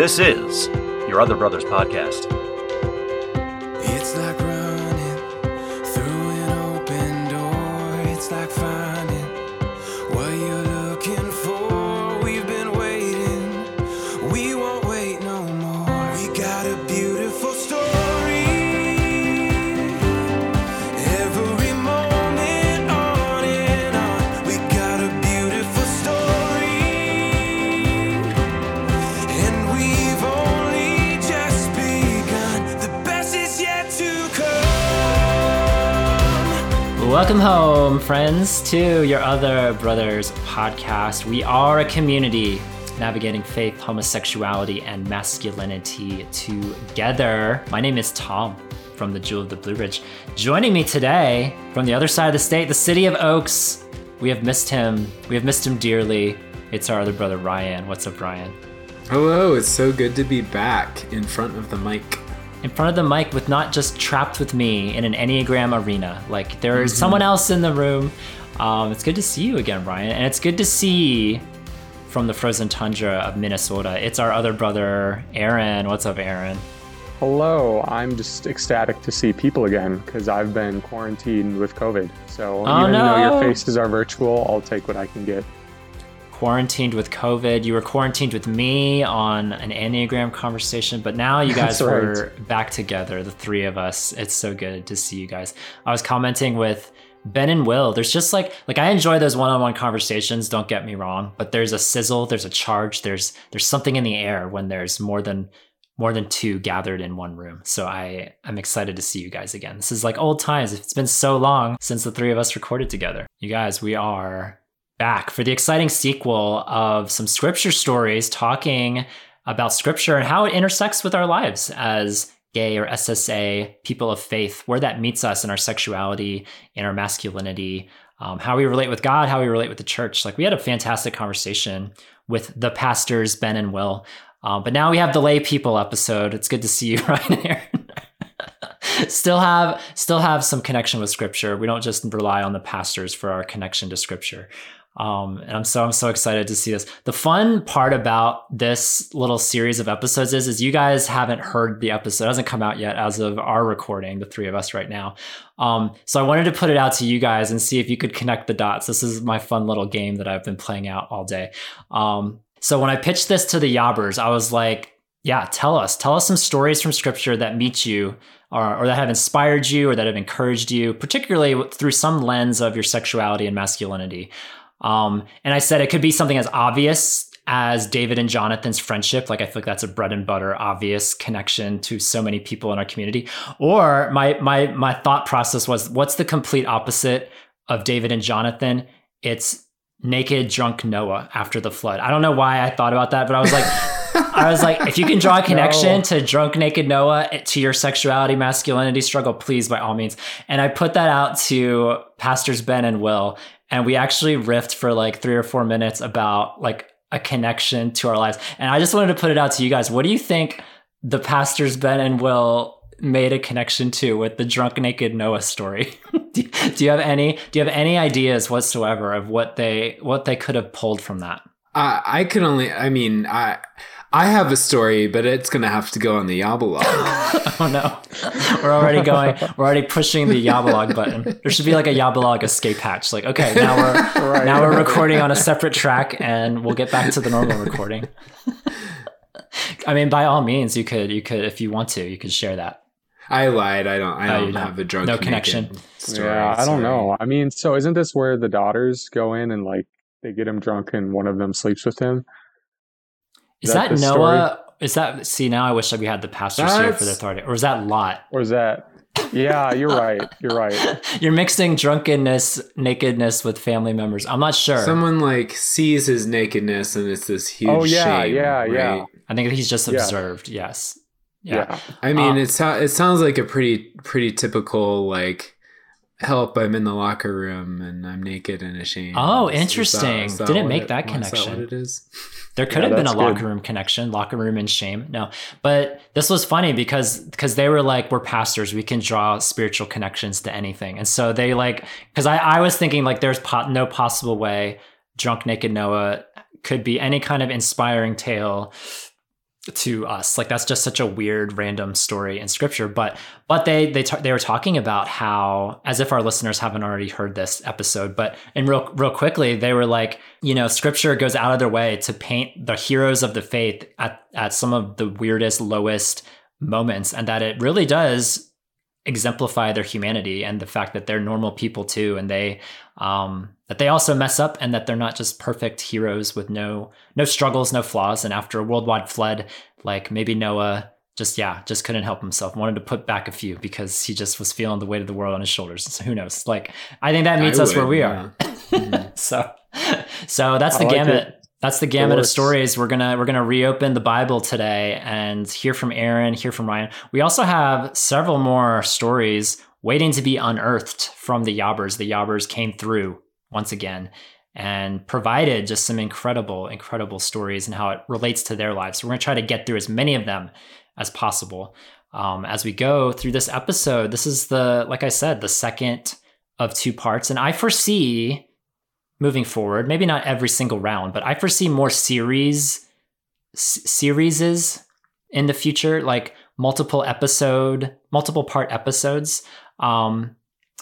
This is your Other Brothers podcast. It's like running through an open door. It's like finding Welcome home, friends, to your Other Brothers podcast. We are a community navigating faith, homosexuality, and masculinity together. My name is Tom from the Jewel of the Blue Ridge. Joining me today from the other side of the state, the city of Oaks. We have missed him. We have missed him dearly. It's our other brother, Ryan. What's up, Ryan? Hello, it's so good to be back in front of the mic. In front of the mic with not just trapped with me in an Enneagram arena. Like there's someone else in the room. Um, it's good to see you again, Ryan. And it's good to see from the frozen tundra of Minnesota. It's our other brother, Aaron. What's up, Aaron? Hello, I'm just ecstatic to see people again because I've been quarantined with COVID. So Oh, even though your faces are virtual, I'll take what I can get. Quarantined with COVID. You were quarantined with me on an Enneagram conversation, but now you guys right. were back together, the three of us. It's so good to see you guys. I was commenting with Ben and Will. There's just like like I enjoy those one-on-one conversations, don't get me wrong, but there's a sizzle, there's a charge, there's there's something in the air when there's more than more than two gathered in one room. So I I'm excited to see you guys again. This is like old times. It's been so long since the three of us recorded together. You guys, we are back for the exciting sequel of some scripture stories talking about scripture and how it intersects with our lives as gay or SSA people of faith, where that meets us in our sexuality, in our masculinity, um, how we relate with God, how we relate with the church. Like we had a fantastic conversation with the pastors, Ben and Will. Um, but now we have the lay people episode. It's good to see you, Ryan Aaron. still have still have some connection with scripture. We don't just rely on the pastors for our connection to scripture. Um, and I'm so I'm so excited to see this. The fun part about this little series of episodes is is you guys haven't heard the episode. It hasn't come out yet as of our recording, the three of us right now. Um, so I wanted to put it out to you guys and see if you could connect the dots. This is my fun little game that I've been playing out all day. Um, so when I pitched this to the Yabbers, I was like, yeah, tell us, tell us some stories from scripture that meet you or, or that have inspired you or that have encouraged you, particularly through some lens of your sexuality and masculinity. Um, and I said it could be something as obvious as David and Jonathan's friendship. Like I feel like that's a bread and butter, obvious connection to so many people in our community. Or my my my thought process was, what's the complete opposite of David and Jonathan? It's naked drunk Noah after the flood. I don't know why I thought about that, but I was like, I was like, if you can draw a connection No. to drunk naked Noah eh, to your sexuality, masculinity struggle, please by all means. And I put that out to pastors Ben and Will, and we actually riffed for like three or four minutes about like a connection to our lives. And I just wanted to put it out to you guys. What do you think the pastors Ben and Will made a connection to with the drunk naked Noah story? do, you have any do you have any ideas whatsoever of what they what they could have pulled from that? I I can only, I mean, I I have a story, but it's gonna have to go on the Yabalog. Oh no. We're already going we're already pushing the Yabalog button. There should be like a Yabalog escape hatch. Like, okay, now we're Right. now we're recording on a separate track and we'll get back to the normal recording. I mean, by all means, you could you could if you want to, you could share that. I lied. I don't. I Oh, don't don't. have a drunk No connection. Story, yeah, I don't know. I mean, so isn't this where the daughters go in and like they get him drunk and one of them sleeps with him? Is That that, the Noah? Is that see now I wish that we had the pastors here for the authority. Or is that Lot? Or is that? Yeah, you're right. You're right. You're mixing drunkenness, nakedness with family members. I'm not sure. Someone like sees his nakedness and it's this huge Oh, yeah, shame. yeah, right? yeah. I think he's just Yeah. observed. Yes. Yeah. Yeah. I mean, Uh, it so- it sounds like a pretty pretty typical like help. I'm in the locker room and I'm naked and ashamed. Oh, Is- is that- interesting. that Didn't make it- that is what connection. it is? There could Yeah, have been a locker good. room connection, locker room and shame. No, but this was funny because because they were like, we're pastors, we can draw spiritual connections to anything, and so they like because I I was thinking like there's po- no possible way drunk naked Noah could be any kind of inspiring tale to us. Like that's just such a weird random story in scripture but but they they they were talking about how as if our listeners haven't already heard this episode but and real real quickly they were like you know scripture goes out of their way to paint the heroes of the faith at at some of the weirdest lowest moments and that it really does exemplify their humanity and the fact that they're normal people too and they um that they also mess up and that they're not just perfect heroes with no no struggles no flaws and after a worldwide flood like maybe noah just yeah just couldn't help himself wanted to put back a few because he just was feeling the weight of the world on his shoulders so who knows like i think that meets I us where we yeah. Mm-hmm. are so so that's the like gamut it. That's the gamut of stories. We're gonna we're gonna reopen the bible today and hear from aaron hear from ryan. We also have several more stories waiting to be unearthed from the yabbers. The yabbers came through once again and provided just some incredible incredible stories and how it relates to their lives. So we're gonna try to get through as many of them as possible um, as we go through this episode. This is the like i said the second of two parts. And i foresee moving forward maybe not every single round but i foresee more series s- serieses in the future like multiple episode multiple part episodes um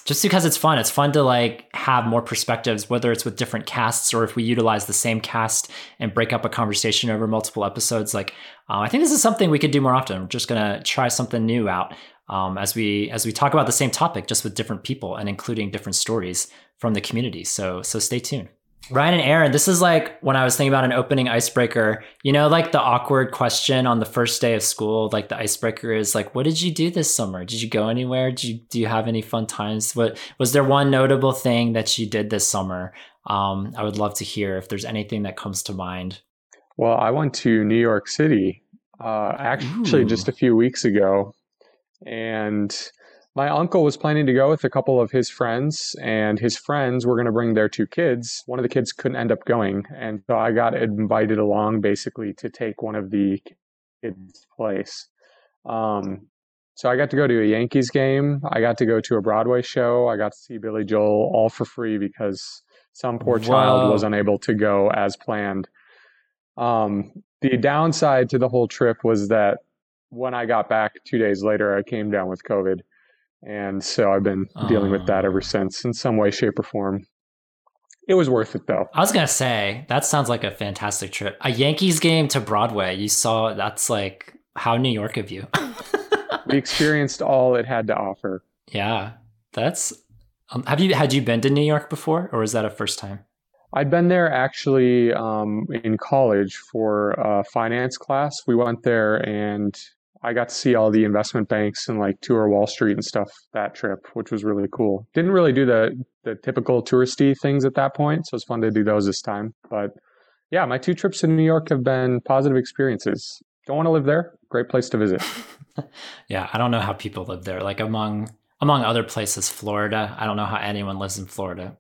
just because it's fun. It's fun to like have more perspectives whether it's with different casts or if we utilize the same cast and break up a conversation over multiple episodes like uh, i think this is something we could do more often. We're just gonna try something new out um, as we as we talk about the same topic just with different people and including different stories from the community so so stay tuned Ryan and Aaron, this is like when I was thinking about an opening icebreaker, you know, like the awkward question on the first day of school, like the icebreaker is like, what did you do this summer? Did you go anywhere? Did you, do you have any fun times? What was there one notable thing that you did this summer? Um, I would love to hear if there's anything that comes to mind. Well, I went to New York City uh, actually Ooh. just a few weeks ago, and my uncle was planning to go with a couple of his friends, and his friends were going to bring their two kids. One of the kids couldn't end up going, and so I got invited along basically to take one of the kids' place. Um, so I got to go to a Yankees game. I got to go to a Broadway show. I got to see Billy Joel all for free because some poor Whoa. child was unable to go as planned. Um, the downside to the whole trip was that when I got back two days later, I came down with COVID. And so I've been dealing with that ever since in some way, shape, or form. It was worth it though. I was gonna say that sounds like a fantastic trip. A Yankees game to Broadway. You saw that's like how New York of you. We experienced all it had to offer. yeah, that's. Um, have you had you been to New York before, or is that a first time? I'd been there actually um, in college for a finance class. We went there and I got to see all the investment banks and like tour Wall Street and stuff that trip, which was really cool. Didn't really do the the typical touristy things at that point, so it's fun to do those this time. But yeah, my two trips to New York have been positive experiences. Don't want to live there? Great place to visit. Yeah, I don't know how people live there. Like among among other places, Florida. I don't know how anyone lives in Florida.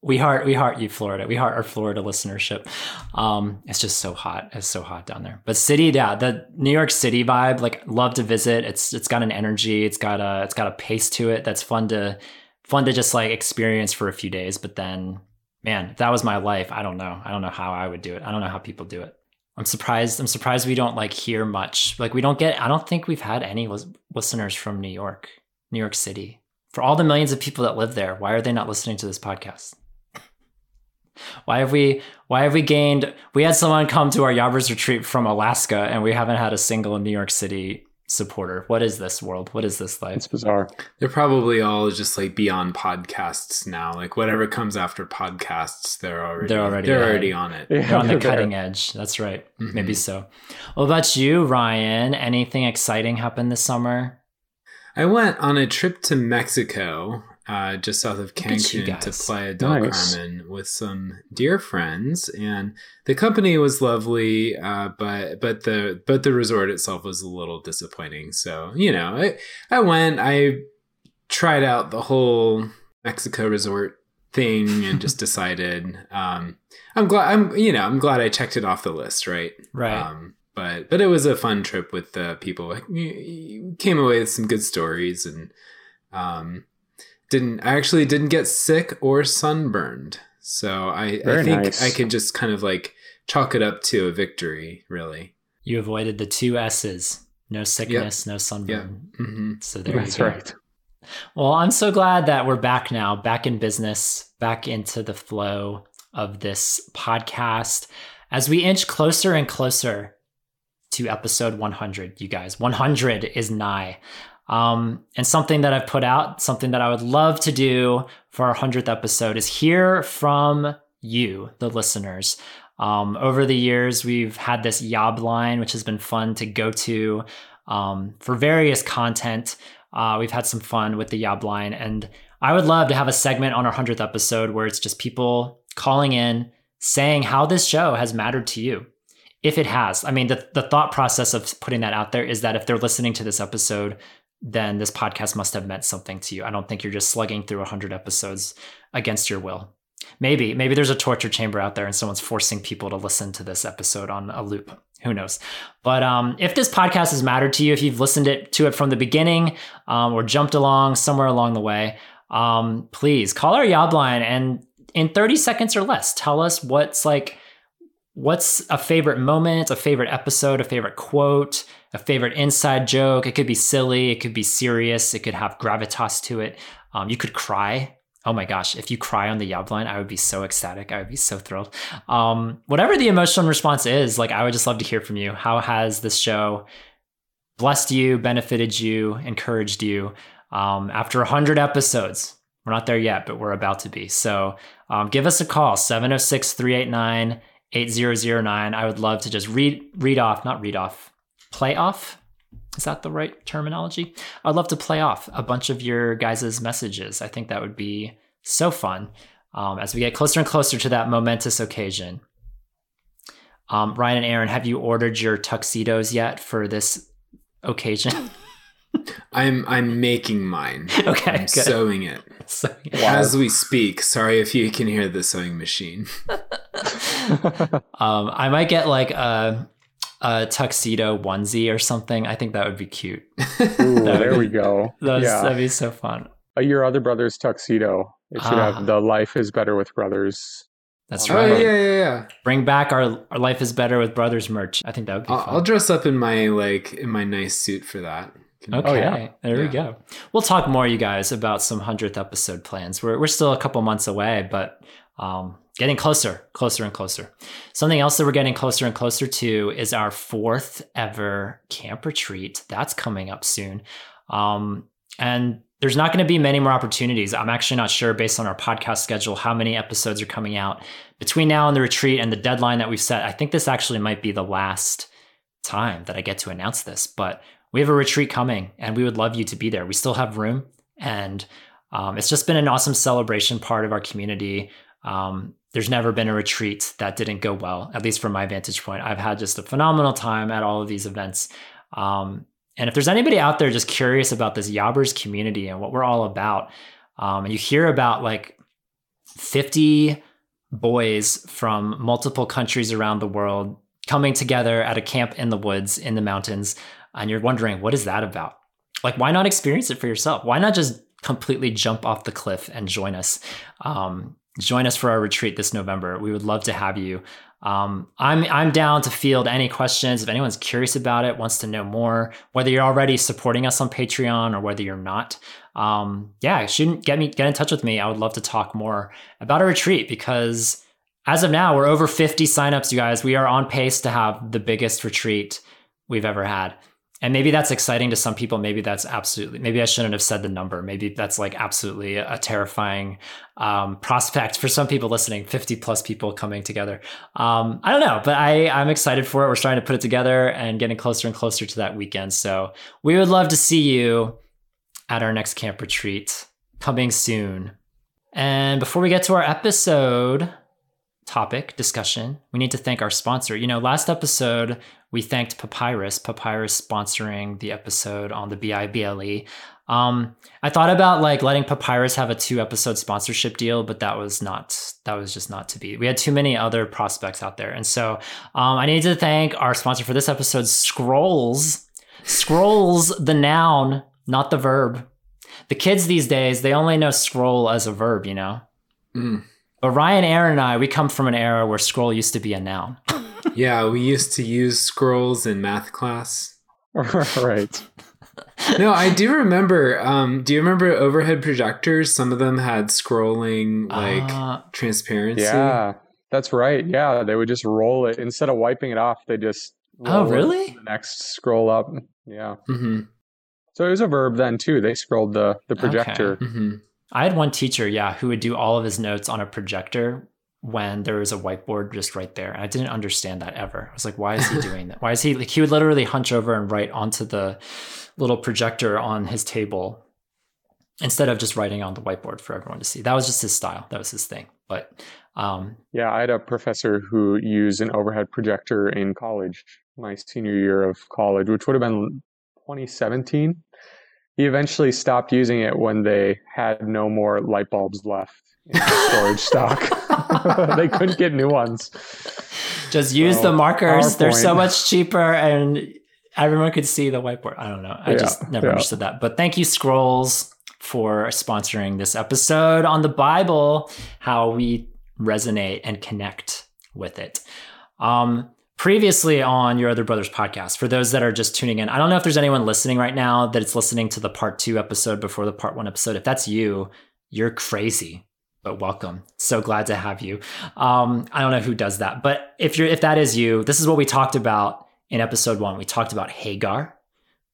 We heart we heart you, Florida. We heart our Florida listenership. Um, it's just so hot. It's so hot down there. But city, yeah, the New York City vibe. Like, love to visit. It's it's got an energy. It's got a it's got a pace to it that's fun to fun to just like experience for a few days. But then, man, if that was my life. I don't know. I don't know how I would do it. I don't know how people do it. I'm surprised. I'm surprised we don't like hear much. Like we don't get. I don't think we've had any lis- listeners from New York, New York City. For all the millions of people that live there, why are they not listening to this podcast? Why have we? Why have we gained? We had someone come to our Yabbers retreat from Alaska, and we haven't had a single New York City supporter. What is this world? What is this life? It's bizarre. They're probably all just like beyond podcasts now. Like whatever comes after podcasts, they're already They're already they're ahead. already on it. Yeah, They're on the they're there. cutting edge. That's right. Maybe Mhm. so. What about you, Ryan? Anything exciting happened this summer? I went on a trip to Mexico, uh, just south of Look at you Cancun, to. Playa del Nice. Carmen with some dear friends, and the company was lovely, uh, but but the but the resort itself was a little disappointing. So you know, I I went, I tried out the whole Mexico resort thing, and just decided um, I'm glad I'm you know I'm glad I checked it off the list, right? Right. Um, but but it was a fun trip with the people. Came away with some good stories and um, didn't I actually didn't get sick or sunburned. So I, I think nice. I can just kind of like chalk it up to a victory, really. You avoided the two S's. No sickness, no Yeah. sunburn. hmm So there That's you go. right. Well, I'm so glad that we're back now, back in business, back into the flow of this podcast as we inch closer and closer to episode 100, you guys. 100 is nigh. Um, and something that I've put out, something that I would love to do for our 100th episode is hear from you, the listeners. Um, over the years, we've had this Yob line, which has been fun to go to um, for various content. Uh, we've had some fun with the Yob line, and I would love to have a segment on our 100th episode where it's just people calling in saying how this show has mattered to you. If it has, I mean, the, the thought process of putting that out there is that if they're listening to this episode, then this podcast must have meant something to you. I don't think you're just slugging through 100 episodes against your will. Maybe, maybe there's a torture chamber out there and someone's forcing people to listen to this episode on a loop. Who knows? But um, if this podcast has mattered to you, if you've listened it, to it from the beginning um, or jumped along somewhere along the way, um, please call our Yob line and in 30 seconds or less, tell us what's like, what's a favorite moment, a favorite episode, a favorite quote, a favorite inside joke. It could be silly, it could be serious, it could have gravitas to it. Um, you could cry. Oh my gosh, if you cry on the Yob line, I would be so ecstatic. I would be so thrilled. Um, whatever the emotional response is, like I would just love to hear from you. How has this show blessed you, benefited you, encouraged you um, after 100 episodes? We're not there yet, but we're about to be. So um, give us a call, 706 389 8009. I would love to just read read off, not read off, play off. Is that the right terminology? I'd love to play off a bunch of your guys' messages. I think that would be so fun um, as we get closer and closer to that momentous occasion. Um, Ryan and Aaron, have you ordered your tuxedos yet for this occasion? I'm I'm making mine. okay, I'm good. sewing it So- as we speak. Sorry if you can hear the sewing machine. um, I might get like a, a tuxedo onesie or something. I think that would be cute. Ooh, there we go. That's, yeah. That'd be so fun. Uh, your other brother's tuxedo. It should Ah. have the life is better with brothers. That's right. Oh yeah, yeah, yeah. Bring back our, our life is better with brothers merch. I think that would be I'll, fun. I'll dress up in my like in my nice suit for that. Can- Okay, Oh, yeah. there we go. We'll talk more, you guys, about some hundredth episode plans. We're we're still a couple months away, but um, getting closer, closer and closer. Something else that we're getting closer and closer to is our fourth ever camp retreat. That's coming up soon, um, and there's not going to be many more opportunities. I'm actually not sure, based on our podcast schedule, how many episodes are coming out between now and the retreat and the deadline that we've set. I think this actually might be the last time that I get to announce this, but we have a retreat coming and we would love you to be there. We still have room and um, it's just been an awesome celebration part of our community. Um, there's never been a retreat that didn't go well, at least from my vantage point. I've had just a phenomenal time at all of these events. Um, and if there's anybody out there just curious about this Yobbers community and what we're all about, um, you hear about like 50 boys from multiple countries around the world coming together at a camp in the woods in the mountains and you're wondering what is that about like why not experience it for yourself why not just completely jump off the cliff and join us um, join us for our retreat this november. We would love to have you. Um, I'm, I'm down to field any questions. If anyone's curious about it wants to know more whether you're already supporting us on patreon or whether you're not um, yeah shouldn't get me get in touch with me. I would love to talk more about a retreat because as of now we're over 50 signups you guys. We are on pace to have the biggest retreat we've ever had and maybe that's exciting to some people maybe that's absolutely maybe i shouldn't have said the number. Maybe that's like absolutely a terrifying um, prospect for some people listening 50 plus people coming together. Um, i don't know but i i'm excited for it. We're starting to put it together and getting closer and closer to that weekend. So we would love to see you at our next camp retreat coming soon. And before we get to our episode topic discussion, we need to thank our sponsor. You know, last episode we thanked Papyrus, Papyrus sponsoring the episode on the BIBLE. Um, I thought about like letting Papyrus have a two episode sponsorship deal, but that was not that was just not to be. We had too many other prospects out there, and so um, I need to thank our sponsor for this episode, Scrolls. Scrolls, the noun, not the verb. The kids these days they only know scroll as a verb, you know. Mm. But Ryan, Aaron, and I, we come from an era where scroll used to be a noun. Yeah, we used to use scrolls in math class. right. No, I do remember. Um, do you remember overhead projectors? Some of them had scrolling like Uh, transparency. Yeah, that's right. Yeah, they would just roll it instead of wiping it off. They just Oh, roll it really? to The next scroll up. Yeah. hmm So it was a verb then too. They scrolled the the projector. hmm I had one teacher, yeah, who would do all of his notes on a projector when there was a whiteboard just right there. And I didn't understand that ever. I was like, why is he doing that? Why is he like he would literally hunch over and write onto the little projector on his table instead of just writing on the whiteboard for everyone to see. That was just his style. That was his thing. But um Yeah, I had a professor who used an overhead projector in college, my senior year of college, which would have been 2017. He eventually stopped using it when they had no more light bulbs left in the storage stock. they couldn't get new ones. just use So, the markers. They're so much cheaper and everyone could see the whiteboard. I don't know. I Yeah, just never yeah. understood that. But thank you, Scrolls, for sponsoring this episode on the Bible, how we resonate and connect with it. Um, previously on your other brothers podcast for those that are just tuning in i don't know if there's anyone listening right now that it's listening to the part two episode before the part one episode. If that's you you're crazy but welcome. So glad to have you. Um, i don't know who does that but if you're if that is you this is what we talked about in episode one. We talked about hagar.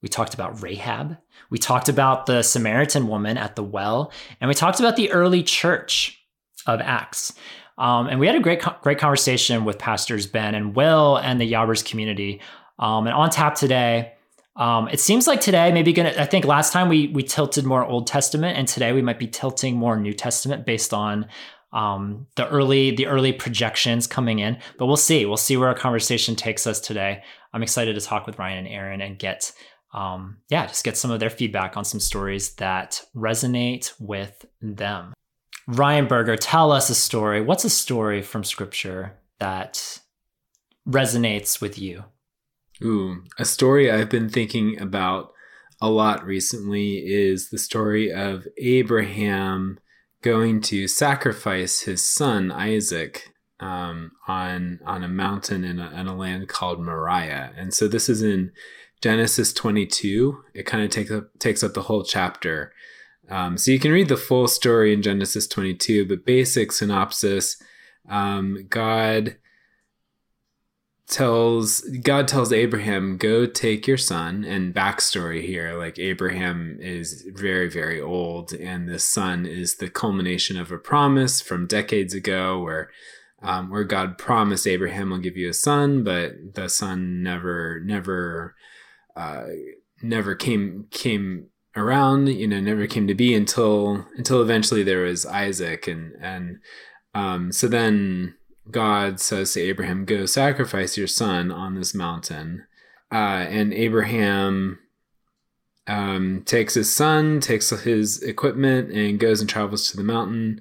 We talked about rahab. We talked about the samaritan woman at the well. And we talked about the early church of acts um, and we had a great, great conversation with pastors Ben and Will and the Yabbers community. Um, and on tap today, um, it seems like today maybe gonna. I think last time we we tilted more Old Testament, and today we might be tilting more New Testament based on um, the early the early projections coming in. But we'll see. We'll see where our conversation takes us today. I'm excited to talk with Ryan and Aaron and get. Um, yeah, just get some of their feedback on some stories that resonate with them. Ryan Berger, tell us a story. What's a story from scripture that resonates with you? Ooh, a story I've been thinking about a lot recently is the story of Abraham going to sacrifice his son Isaac um, on on a mountain in a, in a land called Moriah. And so this is in Genesis 22. It kind of takes up takes up the whole chapter. Um, so you can read the full story in Genesis 22, but basic synopsis: um, God tells God tells Abraham, "Go take your son." And backstory here, like Abraham is very very old, and the son is the culmination of a promise from decades ago, where um, where God promised Abraham will give you a son, but the son never never uh, never came came around you know never came to be until until eventually there was isaac and and um so then god says to abraham go sacrifice your son on this mountain. Uh and abraham um takes his son takes his equipment and goes and travels to the mountain.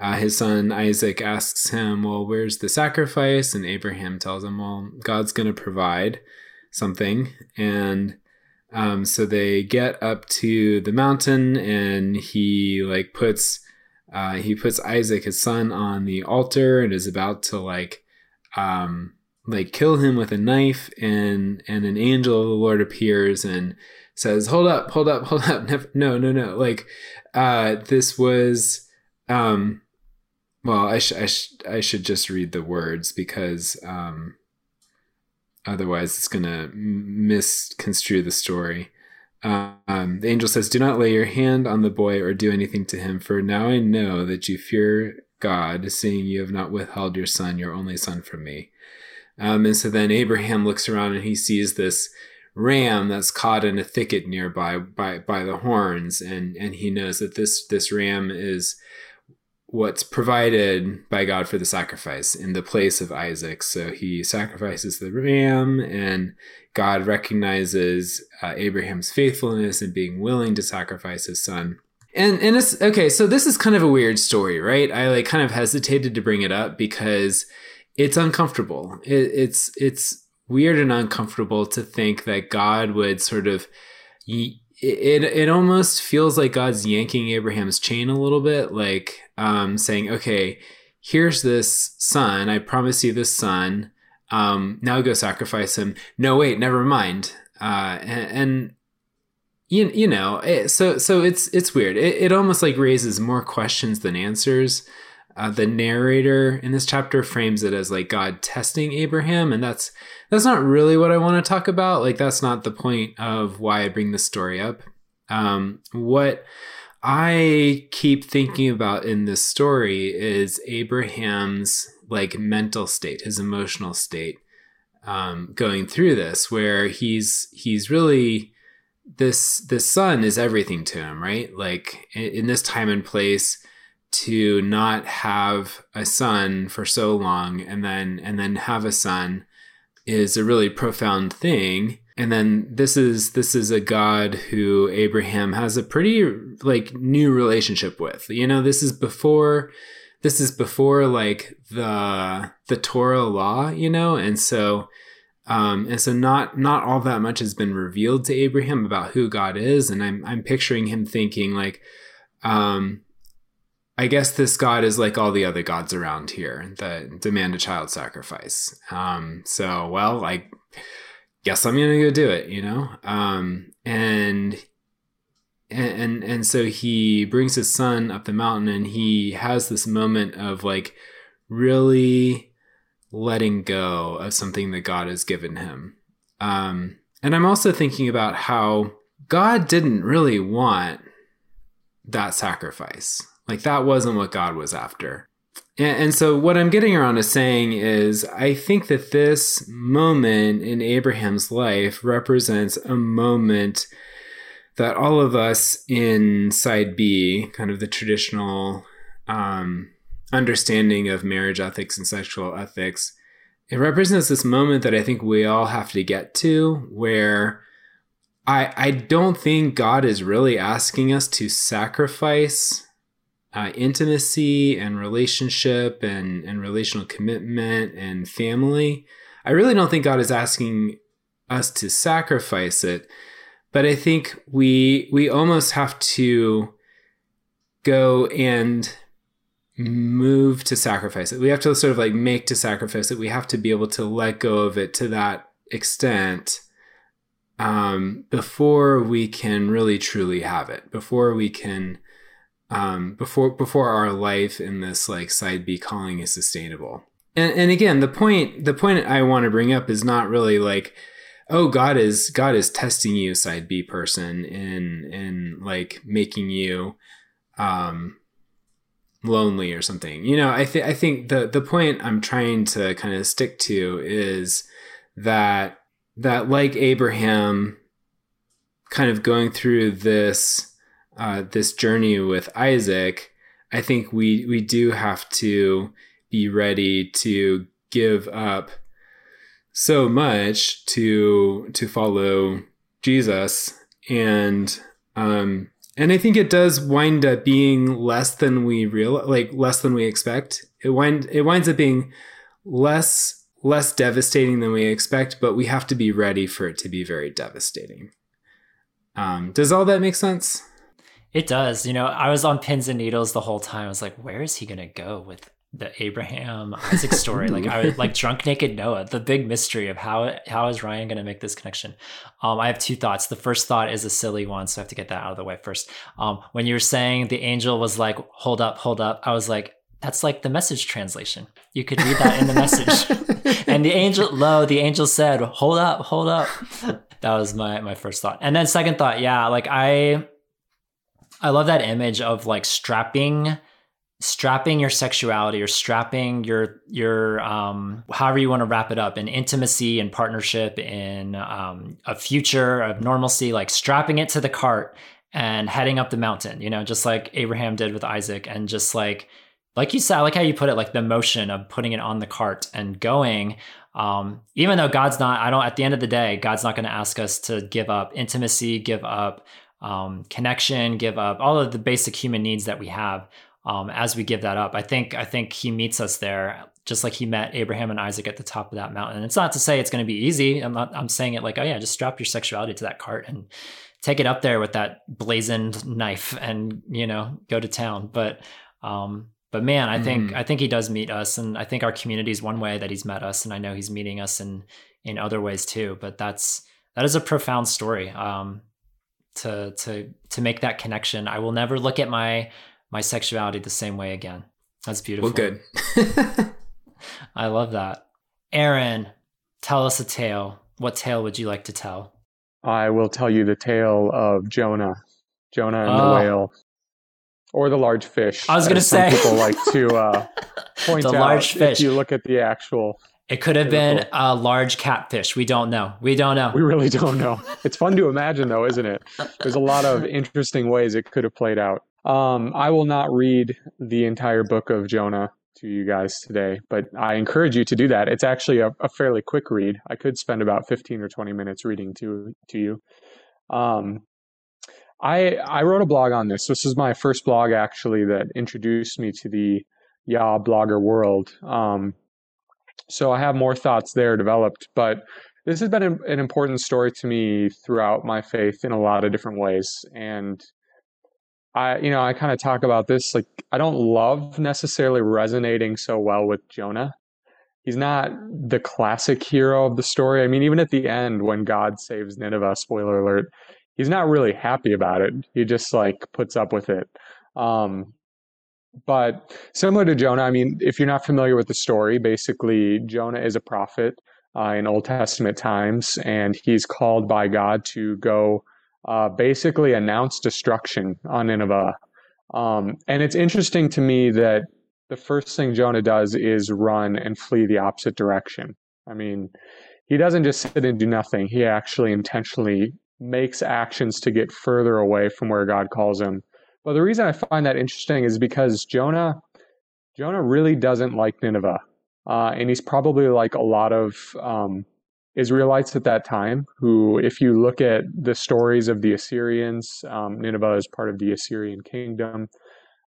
Uh, his son isaac asks him well where's the sacrifice? And abraham tells him well god's going to provide something. And um, so they get up to the mountain, and he like puts uh, he puts Isaac, his son, on the altar, and is about to like um, like kill him with a knife. And and an angel of the Lord appears and says, "Hold up, hold up, hold up! Never, no, no, no! Like uh, this was." Um, well, I, sh- I, sh- I should just read the words because um, otherwise it's going to misconstrue the story. Um, the angel says, Do not lay your hand on the boy or do anything to him, for now I know that you fear God, seeing you have not withheld your son, your only son, from me. Um, and so then Abraham looks around and he sees this ram that's caught in a thicket nearby by, by the horns, and, and he knows that this, this ram is what's provided by God for the sacrifice in the place of Isaac. So he sacrifices the ram, and God recognizes uh, Abraham's faithfulness and being willing to sacrifice his son. And and it's okay. So this is kind of a weird story, right? I like kind of hesitated to bring it up because it's uncomfortable. It, it's it's weird and uncomfortable to think that God would sort of. It, it, it almost feels like God's yanking Abraham's chain a little bit, like um, saying, okay, here's this son. I promise you this son. Um, now go sacrifice him. No, wait, never mind. Uh, and, and you, you know, it, so so it's it's weird. It, it almost like raises more questions than answers. Uh, the narrator in this chapter frames it as like God testing Abraham, and that's that's not really what I want to talk about. Like that's not the point of why I bring this story up. Um, what I keep thinking about in this story is Abraham's like mental state, his emotional state, um, going through this, where he's he's really this this son is everything to him, right? Like in, in this time and place, to not have a son for so long, and then and then have a son is a really profound thing. And then this is this is a god who abraham has a pretty like new relationship with. You know this is before this is before like the the torah law you know? And so um and so not not all that much has been revealed to abraham about who god is. And i'm i'm picturing him thinking like um I guess this god is like all the other gods around here that demand a child sacrifice. Um, so, well, I guess I'm gonna go do it, you know. Um, and and and so he brings his son up the mountain, and he has this moment of like really letting go of something that God has given him. Um, and I'm also thinking about how God didn't really want that sacrifice. Like that wasn't what God was after. And, and so, what I'm getting around to saying is, I think that this moment in Abraham's life represents a moment that all of us in side B, kind of the traditional um, understanding of marriage ethics and sexual ethics, it represents this moment that I think we all have to get to where I, I don't think God is really asking us to sacrifice uh, intimacy and relationship and, and relational commitment and family. I really don't think God is asking us to sacrifice it, but I think we we almost have to go and move to sacrifice it. We have to sort of like make to sacrifice it. We have to be able to let go of it to that extent um, before we can really truly have it. Before we can um, before before our life in this like side B calling is sustainable. And, and again, the point the point I want to bring up is not really like, oh, God is God is testing you, side B person, in in like making you um, lonely or something. You know, I think I think the the point I'm trying to kind of stick to is that that like Abraham, kind of going through this uh, this journey with Isaac, I think we we do have to be ready to give up so much to to follow Jesus and um and I think it does wind up being less than we real like less than we expect. It wind it winds up being less less devastating than we expect, but we have to be ready for it to be very devastating. Um, does all that make sense? It does. You know, I was on pins and needles the whole time. I was like, where is he going to go with the Abraham Isaac story? like I was like drunk naked Noah, the big mystery of how how is Ryan going to make this connection? Um, I have two thoughts. The first thought is a silly one, so I have to get that out of the way first. Um, when you were saying the angel was like, hold up, hold up, I was like, that's like the message translation. You could read that in the message. and the angel, lo, the angel said, hold up, hold up. That was my my first thought. And then second thought, yeah, like I I love that image of like strapping strapping your sexuality or strapping your your um however you want to wrap it up in intimacy and partnership in um, a future of normalcy like strapping it to the cart and heading up the mountain you know just like abraham did with isaac and just like like you said I like how you put it like the motion of putting it on the cart and going um even though god's not i don't at the end of the day god's not going to ask us to give up intimacy give up um, connection, give up all of the basic human needs that we have. Um, as we give that up, I think I think he meets us there, just like he met Abraham and Isaac at the top of that mountain. And it's not to say it's going to be easy. I'm not. I'm saying it like, oh yeah, just strap your sexuality to that cart and take it up there with that blazoned knife, and you know, go to town. But um, But man, I think Mhm. I think he does meet us, and I think our community is one way that he's met us, and I know he's meeting us in in other ways too. But that's that is a profound story. Um, to to to make that connection, I will never look at my my sexuality the same way again. That's beautiful. well, good. I love that. Aaron, tell us a tale. What tale would you like to tell? I will tell you the tale of Jonah, Jonah and Oh. the whale, or the large fish. I was gonna as some say. people like to uh, point The out large fish. if you look at the actual. It could have been a large catfish. We don't know. We don't know. We really don't know. It's fun to imagine, though, isn't it? There's a lot of interesting ways it could have played out. Um, I will not read the entire book of Jonah to you guys today, but I encourage you to do that. It's actually a, a fairly quick read. I could spend about 15 or 20 minutes reading to to you. Um, I I wrote a blog on this. This is my first blog actually that introduced me to the Yah blogger world. Um, so I have more thoughts there developed, but this has been an, an important story to me throughout my faith in a lot of different ways. And I, you know, I kind of talk about this like I don't love necessarily resonating so well with Jonah. He's not the classic hero of the story. I mean, even at the end when God saves Nineveh, spoiler alert, he's not really happy about it. He just like puts up with it. Um, but similar to Jonah, I mean, if you're not familiar with the story, basically Jonah is a prophet uh, in Old Testament times, and he's called by God to go uh, basically announce destruction on Nineveh. Um, and it's interesting to me that the first thing Jonah does is run and flee the opposite direction. I mean, he doesn't just sit and do nothing, he actually intentionally makes actions to get further away from where God calls him. But the reason I find that interesting is because Jonah Jonah really doesn't like Nineveh. Uh, and he's probably like a lot of um, Israelites at that time, who, if you look at the stories of the Assyrians, um, Nineveh is part of the Assyrian kingdom.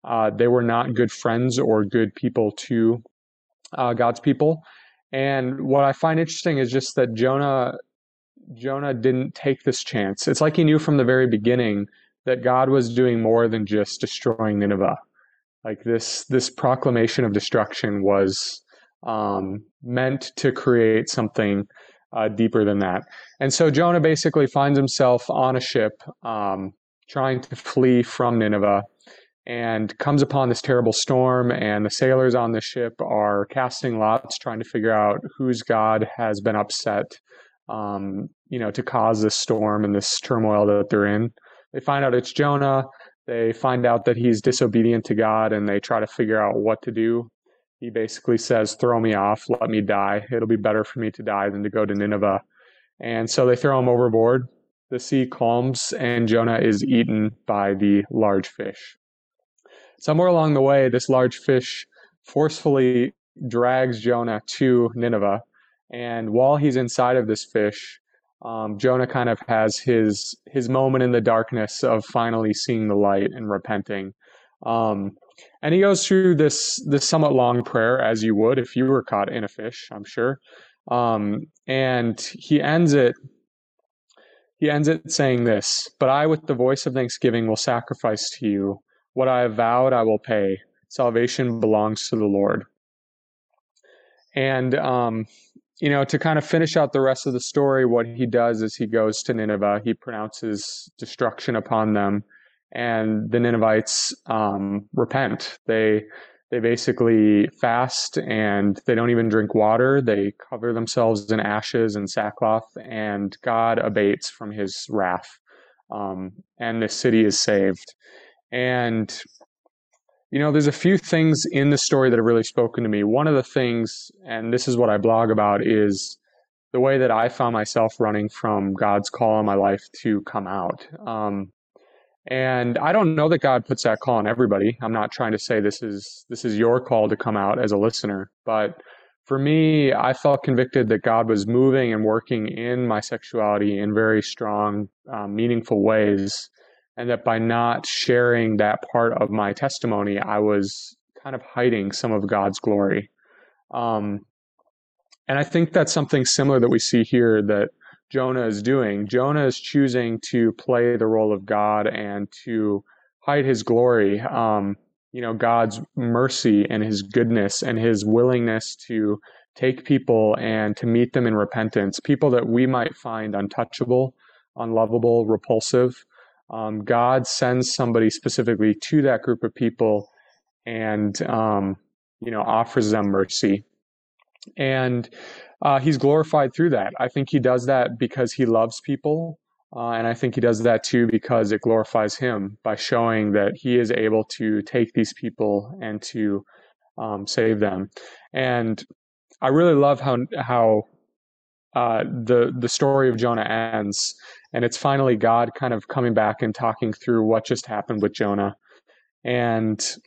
Uh, they were not good friends or good people to uh, God's people. And what I find interesting is just that Jonah Jonah didn't take this chance. It's like he knew from the very beginning that God was doing more than just destroying Nineveh. Like this this proclamation of destruction was um, meant to create something uh, deeper than that. And so Jonah basically finds himself on a ship um, trying to flee from Nineveh and comes upon this terrible storm. And the sailors on the ship are casting lots, trying to figure out whose God has been upset, um, you know, to cause this storm and this turmoil that they're in. They find out it's Jonah. They find out that he's disobedient to God and they try to figure out what to do he basically says, Throw me off, let me die. It'll be better for me to die than to go to Nineveh. And so they throw him overboard. The sea calms, and Jonah is eaten by the large fish. Somewhere along the way, this large fish forcefully drags Jonah to Nineveh. And while he's inside of this fish, um, Jonah kind of has his his moment in the darkness of finally seeing the light and repenting. Um, and he goes through this this somewhat long prayer, as you would if you were caught in a fish, I'm sure. Um, and he ends it. He ends it saying this: "But I, with the voice of thanksgiving, will sacrifice to you what I have vowed. I will pay. Salvation belongs to the Lord." And um, you know, to kind of finish out the rest of the story, what he does is he goes to Nineveh. He pronounces destruction upon them and the Ninevites um, repent. They they basically fast and they don't even drink water. They cover themselves in ashes and sackcloth, and God abates from His wrath, um, and the city is saved. And you know, there's a few things in the story that have really spoken to me. One of the things, and this is what I blog about, is the way that I found myself running from God's call in my life to come out. Um, and I don't know that God puts that call on everybody. I'm not trying to say this is this is your call to come out as a listener, but for me, I felt convicted that God was moving and working in my sexuality in very strong, um, meaningful ways, and that by not sharing that part of my testimony, I was kind of hiding some of God's glory. Um, and I think that's something similar that we see here that Jonah is doing. Jonah is choosing to play the role of God and to hide his glory. Um, you know God's mercy and his goodness and his willingness to take people and to meet them in repentance, people that we might find untouchable, unlovable, repulsive. Um, God sends somebody specifically to that group of people and um, you know offers them mercy. And uh, he's glorified through that. I think he does that because he loves people uh, and i think he does that too because it glorifies him by showing that he is able to take these people and to um, save them. And i really love how how uh, the the story of jonah ends and it's finally god kind of coming back and talking through what just happened with jonah and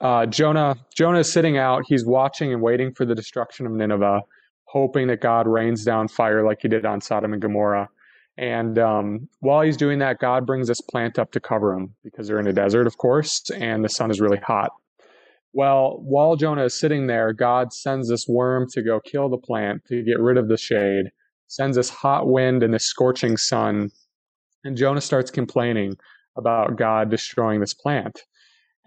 uh, Jonah Jonah is sitting out. He's watching and waiting for the destruction of Nineveh, hoping that God rains down fire like He did on Sodom and Gomorrah. And um, while he's doing that, God brings this plant up to cover him because they're in a desert, of course, and the sun is really hot. Well, while Jonah is sitting there, God sends this worm to go kill the plant to get rid of the shade, sends this hot wind and this scorching sun. And Jonah starts complaining about God destroying this plant.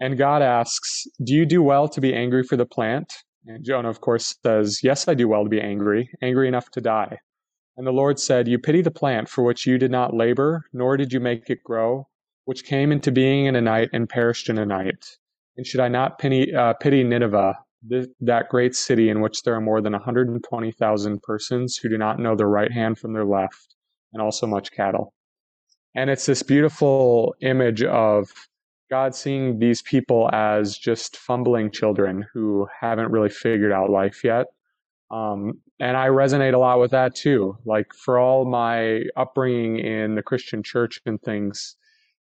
And God asks, Do you do well to be angry for the plant? And Jonah, of course, says, Yes, I do well to be angry, angry enough to die. And the Lord said, You pity the plant for which you did not labor, nor did you make it grow, which came into being in a night and perished in a night. And should I not pity, uh, pity Nineveh, th- that great city in which there are more than 120,000 persons who do not know their right hand from their left, and also much cattle? And it's this beautiful image of God seeing these people as just fumbling children who haven't really figured out life yet. Um, and I resonate a lot with that too. Like for all my upbringing in the Christian church and things,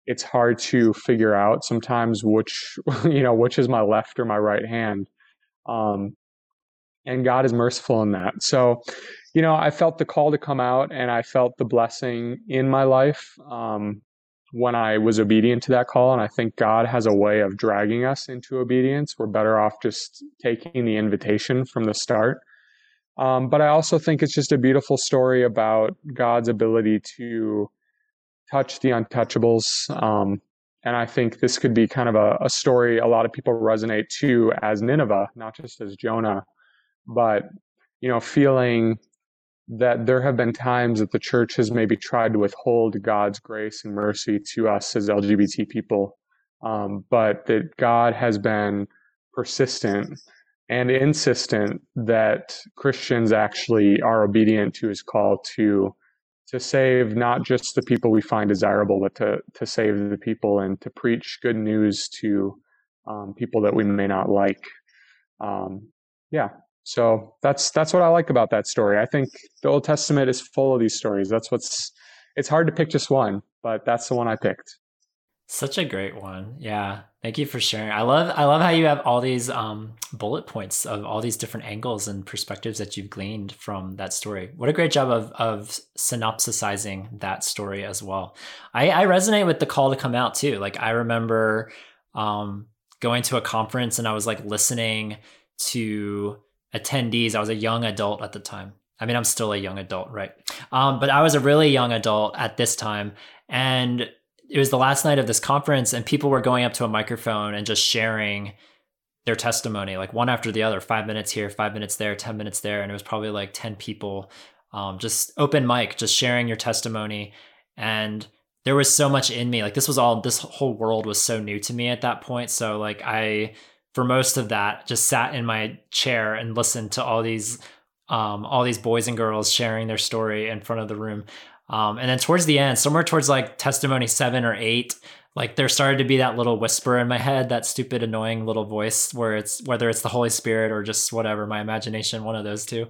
it's hard to figure out sometimes which, you know, which is my left or my right hand. Um, and God is merciful in that. So, you know, I felt the call to come out and I felt the blessing in my life. Um, when I was obedient to that call. And I think God has a way of dragging us into obedience. We're better off just taking the invitation from the start. Um, but I also think it's just a beautiful story about God's ability to touch the untouchables. Um, and I think this could be kind of a, a story a lot of people resonate to as Nineveh, not just as Jonah, but you know, feeling that there have been times that the church has maybe tried to withhold God's grace and mercy to us as LGBT people, um, but that God has been persistent and insistent that Christians actually are obedient to his call to to save not just the people we find desirable, but to to save the people and to preach good news to um, people that we may not like. Um, yeah, so that's that's what I like about that story. I think the Old Testament is full of these stories. That's what's it's hard to pick just one, but that's the one I picked. Such a great one. Yeah. Thank you for sharing. I love I love how you have all these um, bullet points of all these different angles and perspectives that you've gleaned from that story. What a great job of of synopsisizing that story as well. I, I resonate with the call to come out too. Like I remember um, going to a conference and I was like listening to attendees. I was a young adult at the time. I mean, I'm still a young adult, right? Um, but I was a really young adult at this time. And it was the last night of this conference, and people were going up to a microphone and just sharing their testimony, like one after the other, five minutes here, five minutes there, 10 minutes there. And it was probably like 10 people, um, just open mic, just sharing your testimony. And there was so much in me. Like, this was all, this whole world was so new to me at that point. So, like, I, for most of that just sat in my chair and listened to all these um, all these boys and girls sharing their story in front of the room um, and then towards the end somewhere towards like testimony seven or eight like there started to be that little whisper in my head that stupid annoying little voice where it's whether it's the holy spirit or just whatever my imagination one of those two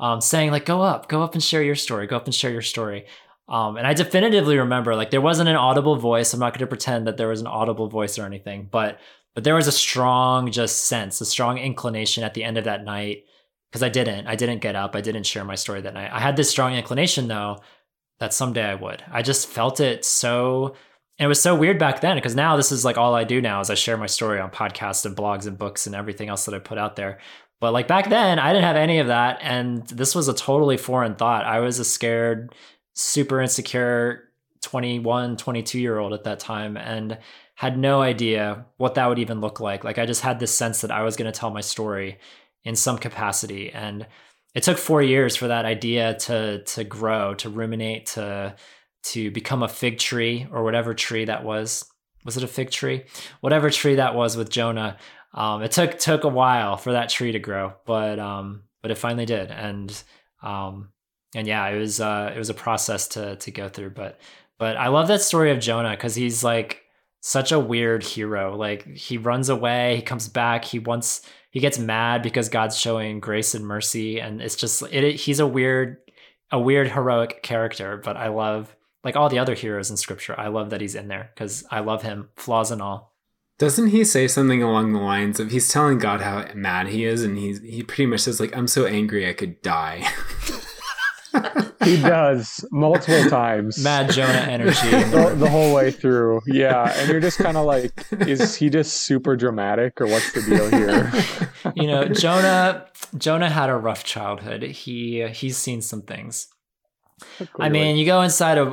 um, saying like go up go up and share your story go up and share your story um, and i definitively remember like there wasn't an audible voice i'm not going to pretend that there was an audible voice or anything but but there was a strong just sense, a strong inclination at the end of that night because I didn't. I didn't get up. I didn't share my story that night. I had this strong inclination though that someday I would. I just felt it so and it was so weird back then because now this is like all I do now is I share my story on podcasts and blogs and books and everything else that I put out there. But like back then, I didn't have any of that and this was a totally foreign thought. I was a scared, super insecure 21, 22 year old at that time and had no idea what that would even look like. Like I just had this sense that I was going to tell my story in some capacity and it took 4 years for that idea to to grow, to ruminate, to to become a fig tree or whatever tree that was. Was it a fig tree? Whatever tree that was with Jonah. Um, it took took a while for that tree to grow, but um, but it finally did, and um, and yeah, it was uh, it was a process to to go through. But but I love that story of Jonah because he's like such a weird hero. Like he runs away, he comes back, he wants he gets mad because God's showing grace and mercy, and it's just it. He's a weird a weird heroic character, but I love like all the other heroes in scripture. I love that he's in there because I love him, flaws and all. Doesn't he say something along the lines of he's telling God how mad he is, and he's he pretty much says like I'm so angry I could die. he does multiple times. Mad Jonah energy the, the whole way through. Yeah, and you're just kind of like, is he just super dramatic, or what's the deal here? you know, Jonah Jonah had a rough childhood. He uh, he's seen some things. I mean, you go inside a,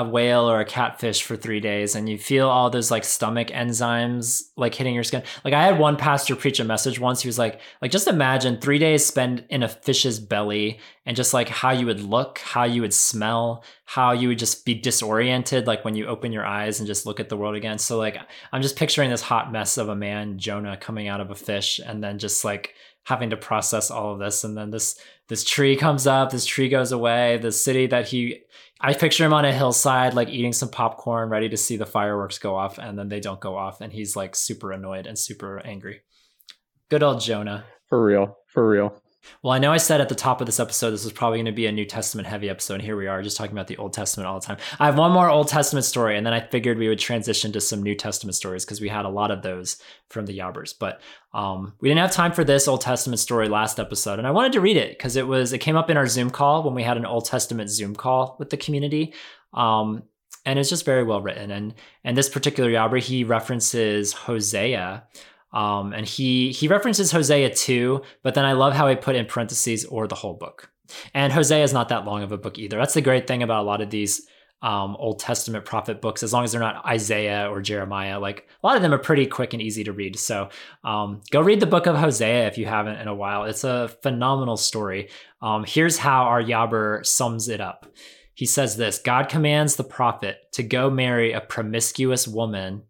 a whale or a catfish for three days and you feel all those like stomach enzymes like hitting your skin. Like I had one pastor preach a message once. He was like, like just imagine three days spent in a fish's belly and just like how you would look, how you would smell, how you would just be disoriented, like when you open your eyes and just look at the world again. So like I'm just picturing this hot mess of a man, Jonah, coming out of a fish and then just like having to process all of this and then this this tree comes up this tree goes away the city that he i picture him on a hillside like eating some popcorn ready to see the fireworks go off and then they don't go off and he's like super annoyed and super angry. Good old jonah. For real. For real well, I know I said at the top of this episode this was probably going to be a New Testament heavy episode. And here we are, just talking about the Old Testament all the time. I have one more Old Testament story, and then I figured we would transition to some New Testament stories because we had a lot of those from the Yabbers. But um, we didn't have time for this Old Testament story last episode, and I wanted to read it because it was it came up in our Zoom call when we had an Old Testament Zoom call with the community. Um, and it's just very well written. And and this particular Yabber, he references Hosea. Um, and he he references Hosea too, but then I love how he put in parentheses or the whole book. And Hosea is not that long of a book either. That's the great thing about a lot of these um, Old Testament prophet books, as long as they're not Isaiah or Jeremiah. Like a lot of them are pretty quick and easy to read. So um, go read the book of Hosea if you haven't in a while. It's a phenomenal story. Um, here's how our Yabber sums it up. He says this God commands the prophet to go marry a promiscuous woman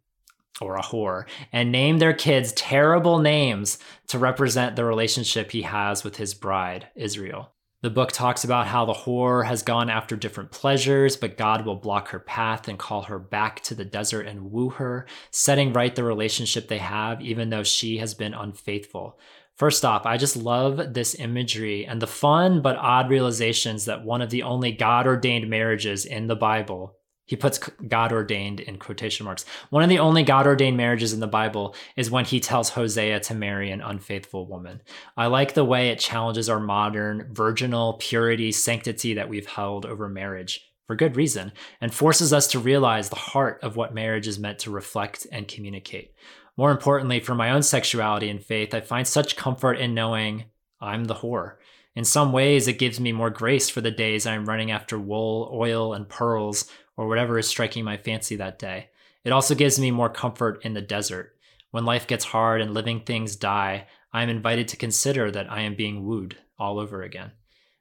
or a whore and name their kids terrible names to represent the relationship he has with his bride, Israel. The book talks about how the whore has gone after different pleasures, but God will block her path and call her back to the desert and woo her, setting right the relationship they have, even though she has been unfaithful. First off, I just love this imagery and the fun but odd realizations that one of the only God ordained marriages in the Bible he puts God ordained in quotation marks. One of the only God ordained marriages in the Bible is when he tells Hosea to marry an unfaithful woman. I like the way it challenges our modern virginal purity, sanctity that we've held over marriage for good reason and forces us to realize the heart of what marriage is meant to reflect and communicate. More importantly, for my own sexuality and faith, I find such comfort in knowing I'm the whore. In some ways, it gives me more grace for the days I'm running after wool, oil, and pearls or whatever is striking my fancy that day. It also gives me more comfort in the desert. When life gets hard and living things die, I am invited to consider that I am being wooed all over again.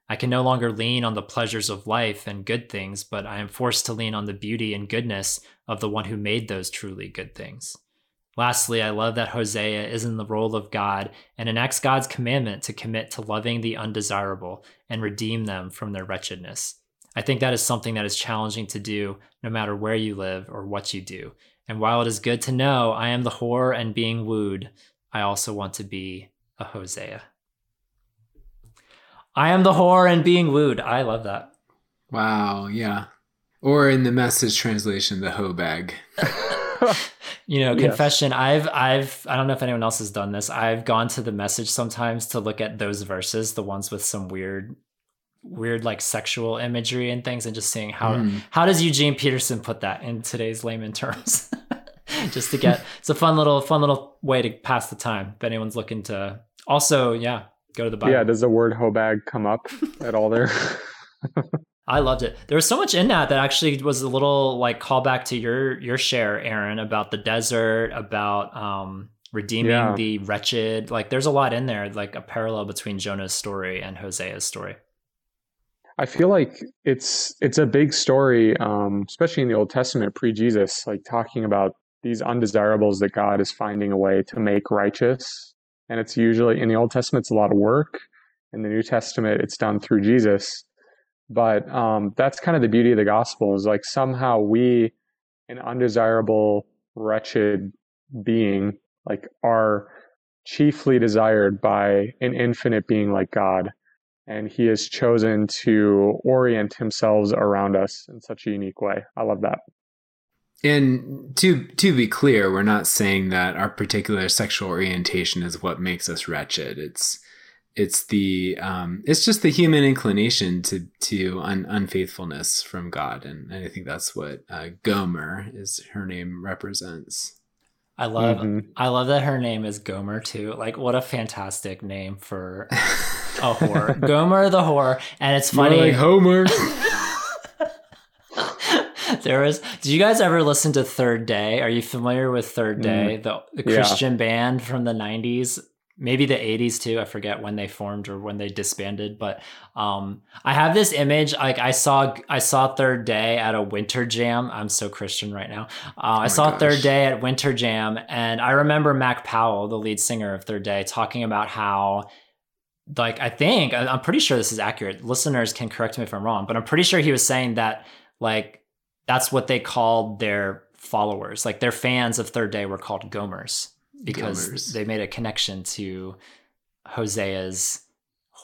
I can no longer lean on the pleasures of life and good things, but I am forced to lean on the beauty and goodness of the one who made those truly good things. Lastly, I love that Hosea is in the role of God and enacts God's commandment to commit to loving the undesirable and redeem them from their wretchedness. I think that is something that is challenging to do no matter where you live or what you do. And while it is good to know I am the whore and being wooed, I also want to be a Hosea. I am the whore and being wooed. I love that. Wow, yeah. Or in the message translation, the hoe bag. you know, confession. Yes. I've I've I don't know if anyone else has done this. I've gone to the message sometimes to look at those verses, the ones with some weird weird like sexual imagery and things and just seeing how mm. how does Eugene Peterson put that in today's layman terms just to get it's a fun little fun little way to pass the time if anyone's looking to also yeah go to the Bible yeah does the word hobag come up at all there I loved it. There was so much in that that actually was a little like callback to your your share, Aaron, about the desert, about um, redeeming Yeah. the wretched. Like, there's a lot in there, like a parallel between Jonah's story and Hosea's story. I feel like it's it's a big story, um, especially in the Old Testament pre-Jesus, like talking about these undesirables that God is finding a way to make righteous. And it's usually in the Old Testament, it's a lot of work. In the New Testament, it's done through Jesus. But um, that's kind of the beauty of the gospel is like somehow we, an undesirable, wretched being, like are chiefly desired by an infinite being like God and he has chosen to orient himself around us in such a unique way. I love that. And to to be clear, we're not saying that our particular sexual orientation is what makes us wretched. It's it's the um, it's just the human inclination to to un, unfaithfulness from God, and, and I think that's what uh, Gomer is her name represents. I love Mhm. I love that her name is Gomer too. Like what a fantastic name for a whore. Gomer the whore. And it's More funny. like Homer. there was did you guys ever listen to Third Day? Are you familiar with Third Day? The, the Yeah. Christian band from the 90s. Maybe the 80s too. I forget when they formed or when they disbanded. But um I have this image, like I saw I saw Third Day at a winter jam. I'm so Christian right now. Uh, I my saw Third. Day at Winter Jam, and I remember Mac Powell, the lead singer of Third Day, talking about how like I think I'm pretty sure this is accurate. Listeners can correct me if I'm wrong, but I'm pretty sure he was saying that like that's what they called their followers. Like their fans of Third Day were called Gomers because Gomers. they made a connection to Hosea's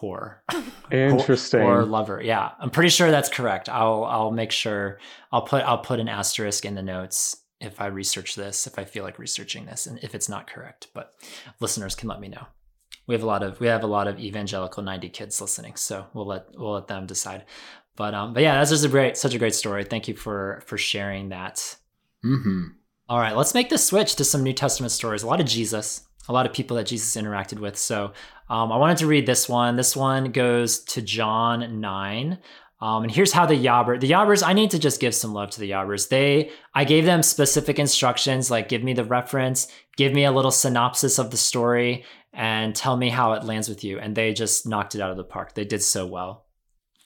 whore Interesting. or lover. Yeah, I'm pretty sure that's correct. I'll I'll make sure I'll put I'll put an asterisk in the notes if I research this, if I feel like researching this, and if it's not correct. But listeners can let me know. We have a lot of we have a lot of evangelical 90 kids listening, so we'll let we'll let them decide. But um, but yeah, that's just a great such a great story. Thank you for for sharing that. hmm All right, let's make the switch to some New Testament stories. A lot of Jesus, a lot of people that Jesus interacted with. So um, I wanted to read this one. This one goes to John 9. Um, and here's how the Yabber, the Yabbers, I need to just give some love to the Yabbers. They, I gave them specific instructions, like give me the reference, give me a little synopsis of the story, and tell me how it lands with you. And they just knocked it out of the park. They did so well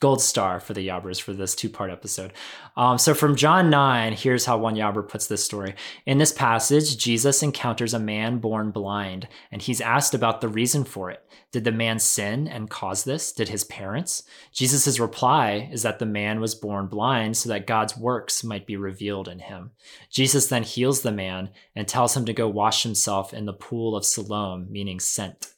gold star for the Yabbers for this two part episode. Um, so from John 9, here's how one Yabber puts this story. In this passage, Jesus encounters a man born blind, and he's asked about the reason for it. Did the man sin and cause this? Did his parents? Jesus' reply is that the man was born blind so that God's works might be revealed in him. Jesus then heals the man and tells him to go wash himself in the pool of Siloam, meaning sent.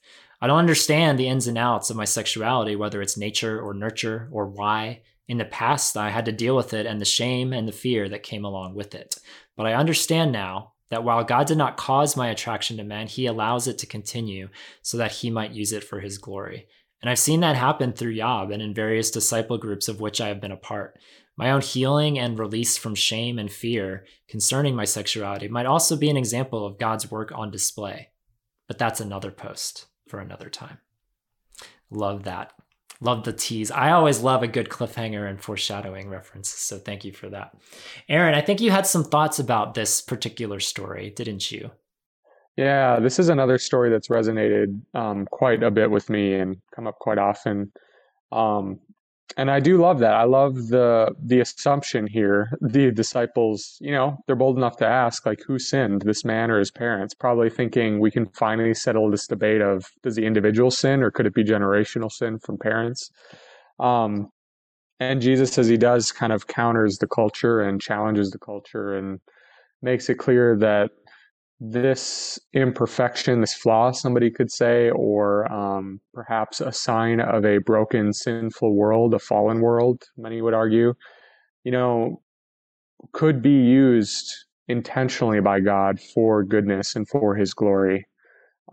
I don't understand the ins and outs of my sexuality, whether it's nature or nurture or why. In the past, I had to deal with it and the shame and the fear that came along with it. But I understand now that while God did not cause my attraction to men, he allows it to continue so that he might use it for his glory. And I've seen that happen through Yob and in various disciple groups of which I have been a part. My own healing and release from shame and fear concerning my sexuality might also be an example of God's work on display. But that's another post for another time. Love that. Love the tease. I always love a good cliffhanger and foreshadowing references. So thank you for that. Aaron, I think you had some thoughts about this particular story, didn't you? Yeah, this is another story that's resonated um, quite a bit with me and come up quite often. Um, and I do love that. I love the the assumption here. The disciples, you know, they're bold enough to ask, like, who sinned, this man or his parents? Probably thinking we can finally settle this debate of does the individual sin or could it be generational sin from parents? Um, and Jesus, as he does, kind of counters the culture and challenges the culture and makes it clear that this imperfection, this flaw, somebody could say, or um, perhaps a sign of a broken, sinful world, a fallen world, many would argue, you know, could be used intentionally by God for goodness and for his glory.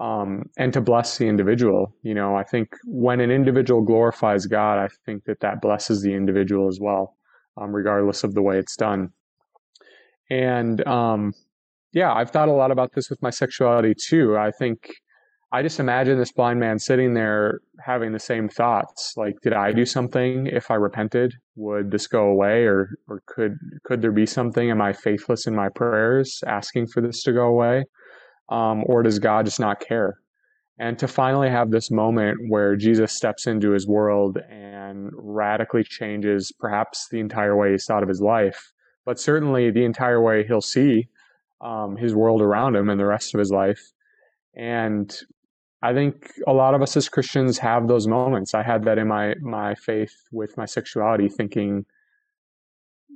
Um, and to bless the individual. You know, I think when an individual glorifies God, I think that that blesses the individual as well, um, regardless of the way it's done. And um, yeah, I've thought a lot about this with my sexuality too. I think I just imagine this blind man sitting there having the same thoughts. Like, did I do something? If I repented, would this go away, or or could could there be something? Am I faithless in my prayers, asking for this to go away, um, or does God just not care? And to finally have this moment where Jesus steps into his world and radically changes perhaps the entire way he's thought of his life, but certainly the entire way he'll see um, his world around him and the rest of his life. And I think a lot of us as Christians have those moments. I had that in my my faith with my sexuality, thinking,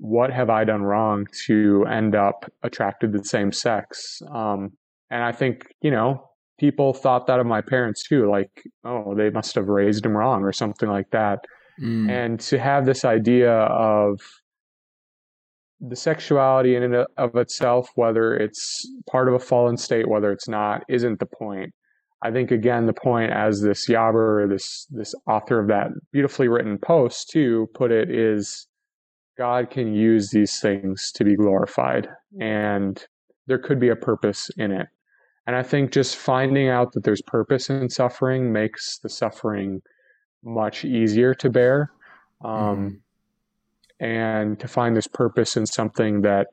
"What have I done wrong to end up attracted to the same sex?" Um, and I think you know people thought that of my parents too, like, "Oh, they must have raised him wrong" or something like that. Mm. And to have this idea of the sexuality in and of itself, whether it's part of a fallen state, whether it's not, isn't the point I think again the point as this Yabber, this this author of that beautifully written post too put it is God can use these things to be glorified and there could be a purpose in it. And I think just finding out that there's purpose in suffering makes the suffering much easier to bear. Um, mm. And to find this purpose in something that,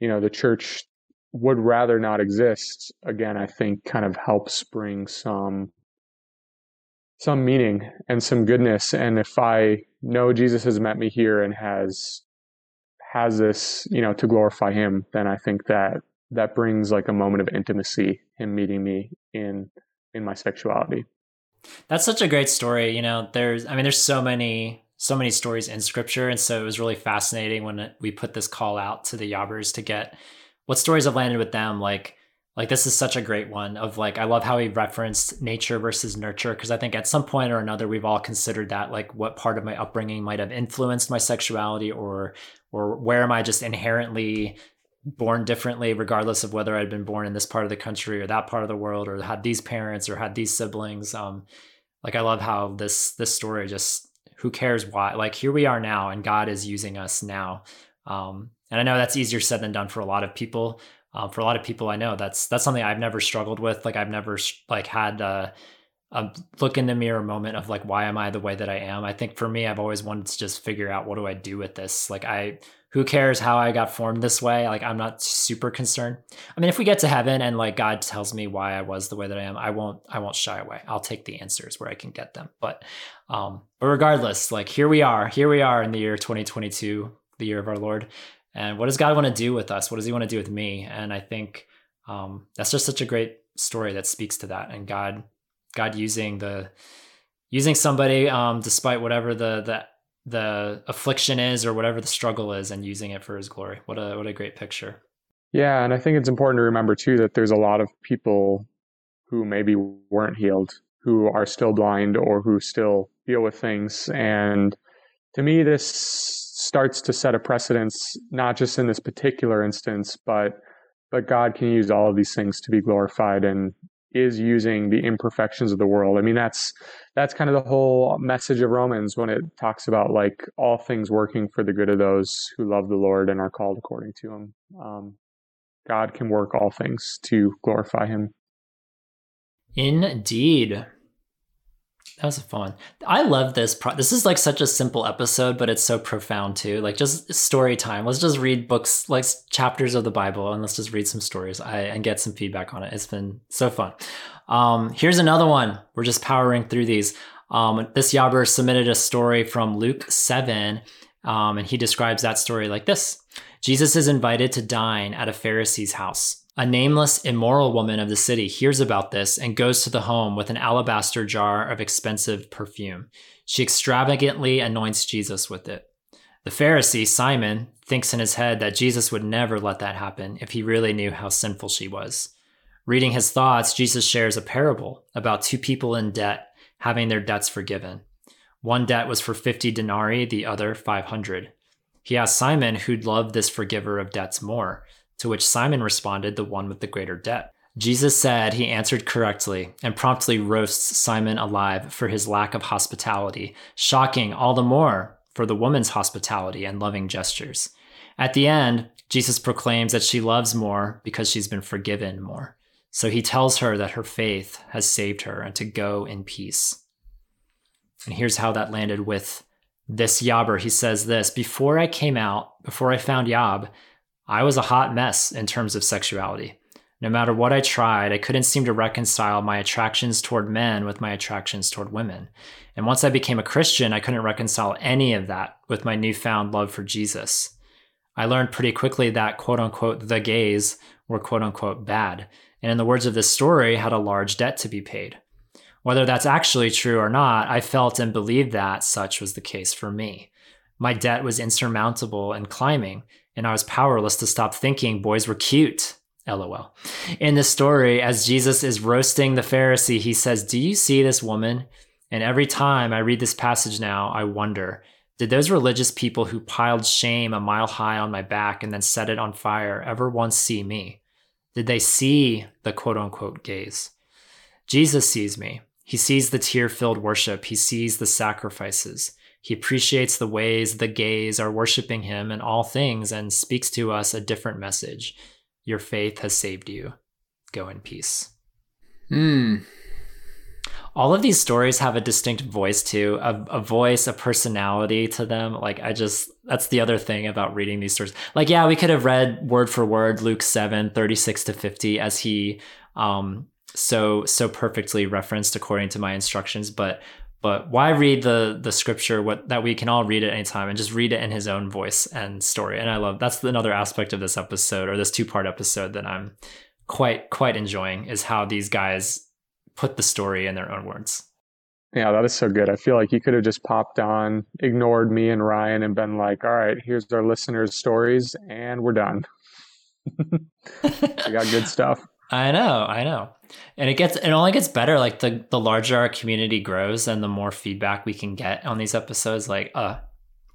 you know, the church would rather not exist again i think kind of helps bring some some meaning and some goodness. And if i know jesus has met me here and has has this you know to glorify him then i think that that brings like a moment of intimacy him meeting me in in my sexuality. That's such a great story you know there's i mean there's so many so many stories in scripture. And so it was really fascinating when we put this call out to the Yabbers to get what stories have landed with them. Like like this is such a great one of like i love how he referenced nature versus nurture because i think at some point or another we've all considered that like what part of my upbringing might have influenced my sexuality or or where am i just inherently born differently regardless of whether i'd been born in this part of the country or that part of the world or had these parents or had these siblings. Um like i love how this this story just who cares why like here we are now and god is using us now um and I know that's easier said than done for a lot of people. Um, for a lot of people, I know that's that's something I've never struggled with. Like I've never like had a, a look in the mirror moment of like why am I the way that I am. I think for me, I've always wanted to just figure out what do I do with this. Like I, who cares how I got formed this way? Like I'm not super concerned. I mean, if we get to heaven and like God tells me why I was the way that I am, I won't I won't shy away. I'll take the answers where I can get them. But um, but regardless, like here we are, here we are in the year 2022, the year of our Lord and what does God want to do with us? What does He want to do with me? And I think um, that's just such a great story that speaks to that. And God, God using the using somebody um, despite whatever the the the affliction is or whatever the struggle is, and using it for His glory. What a what a great picture. Yeah, and I think it's important to remember too that there's a lot of people who maybe weren't healed, who are still blind, or who still deal with things. And to me, this starts to set a precedence, not just in this particular instance, but but God can use all of these things to be glorified and is using the imperfections of the world. I mean, that's that's kind of the whole message of Romans when it talks about like all things working for the good of those who love the Lord and are called according to Him. Um, God can work all things to glorify Him. Indeed. That was fun. I love this. Pro- this is like such a simple episode, but it's so profound too. Like just story time. Let's just read books, like chapters of the Bible, and let's just read some stories I, and get some feedback on it. It's been so fun. Um, here's another one. We're just powering through these. Um, this Yabber submitted a story from Luke 7, um, and he describes that story like this Jesus is invited to dine at a Pharisee's house. A nameless, immoral woman of the city hears about this and goes to the home with an alabaster jar of expensive perfume. She extravagantly anoints Jesus with it. The Pharisee, Simon, thinks in his head that Jesus would never let that happen if he really knew how sinful she was. Reading his thoughts, Jesus shares a parable about two people in debt having their debts forgiven. One debt was for 50 denarii, the other 500. He asked Simon who'd love this forgiver of debts more. To which Simon responded, the one with the greater debt. Jesus said he answered correctly and promptly roasts Simon alive for his lack of hospitality, shocking all the more for the woman's hospitality and loving gestures. At the end, Jesus proclaims that she loves more because she's been forgiven more. So he tells her that her faith has saved her and to go in peace. And here's how that landed with this Yabber. He says this Before I came out, before I found Yab, I was a hot mess in terms of sexuality. No matter what I tried, I couldn't seem to reconcile my attractions toward men with my attractions toward women. And once I became a Christian, I couldn't reconcile any of that with my newfound love for Jesus. I learned pretty quickly that quote unquote the gays were quote unquote bad, and in the words of this story, had a large debt to be paid. Whether that's actually true or not, I felt and believed that such was the case for me. My debt was insurmountable and climbing, and I was powerless to stop thinking boys were cute. LOL. In the story, as Jesus is roasting the Pharisee, he says, Do you see this woman? And every time I read this passage now, I wonder did those religious people who piled shame a mile high on my back and then set it on fire ever once see me? Did they see the quote unquote gays? Jesus sees me. He sees the tear filled worship. He sees the sacrifices. He appreciates the ways the gays are worshiping him in all things and speaks to us a different message. Your faith has saved you. Go in peace. Hmm. All of these stories have a distinct voice too, a, a voice, a personality to them. Like I just that's the other thing about reading these stories. Like, yeah, we could have read word for word Luke 7, 36 to 50 as he um so so perfectly referenced according to my instructions, but but why read the the scripture what that we can all read at any time and just read it in his own voice and story and i love that's another aspect of this episode or this two part episode that i'm quite quite enjoying is how these guys put the story in their own words Yeah, that is so good. I feel like you could have just popped on, ignored me and Ryan, and been like, all right, here's our listeners' stories, and we're done. we got good stuff. I know, I know. And it gets it only gets better like the the larger our community grows and the more feedback we can get on these episodes like uh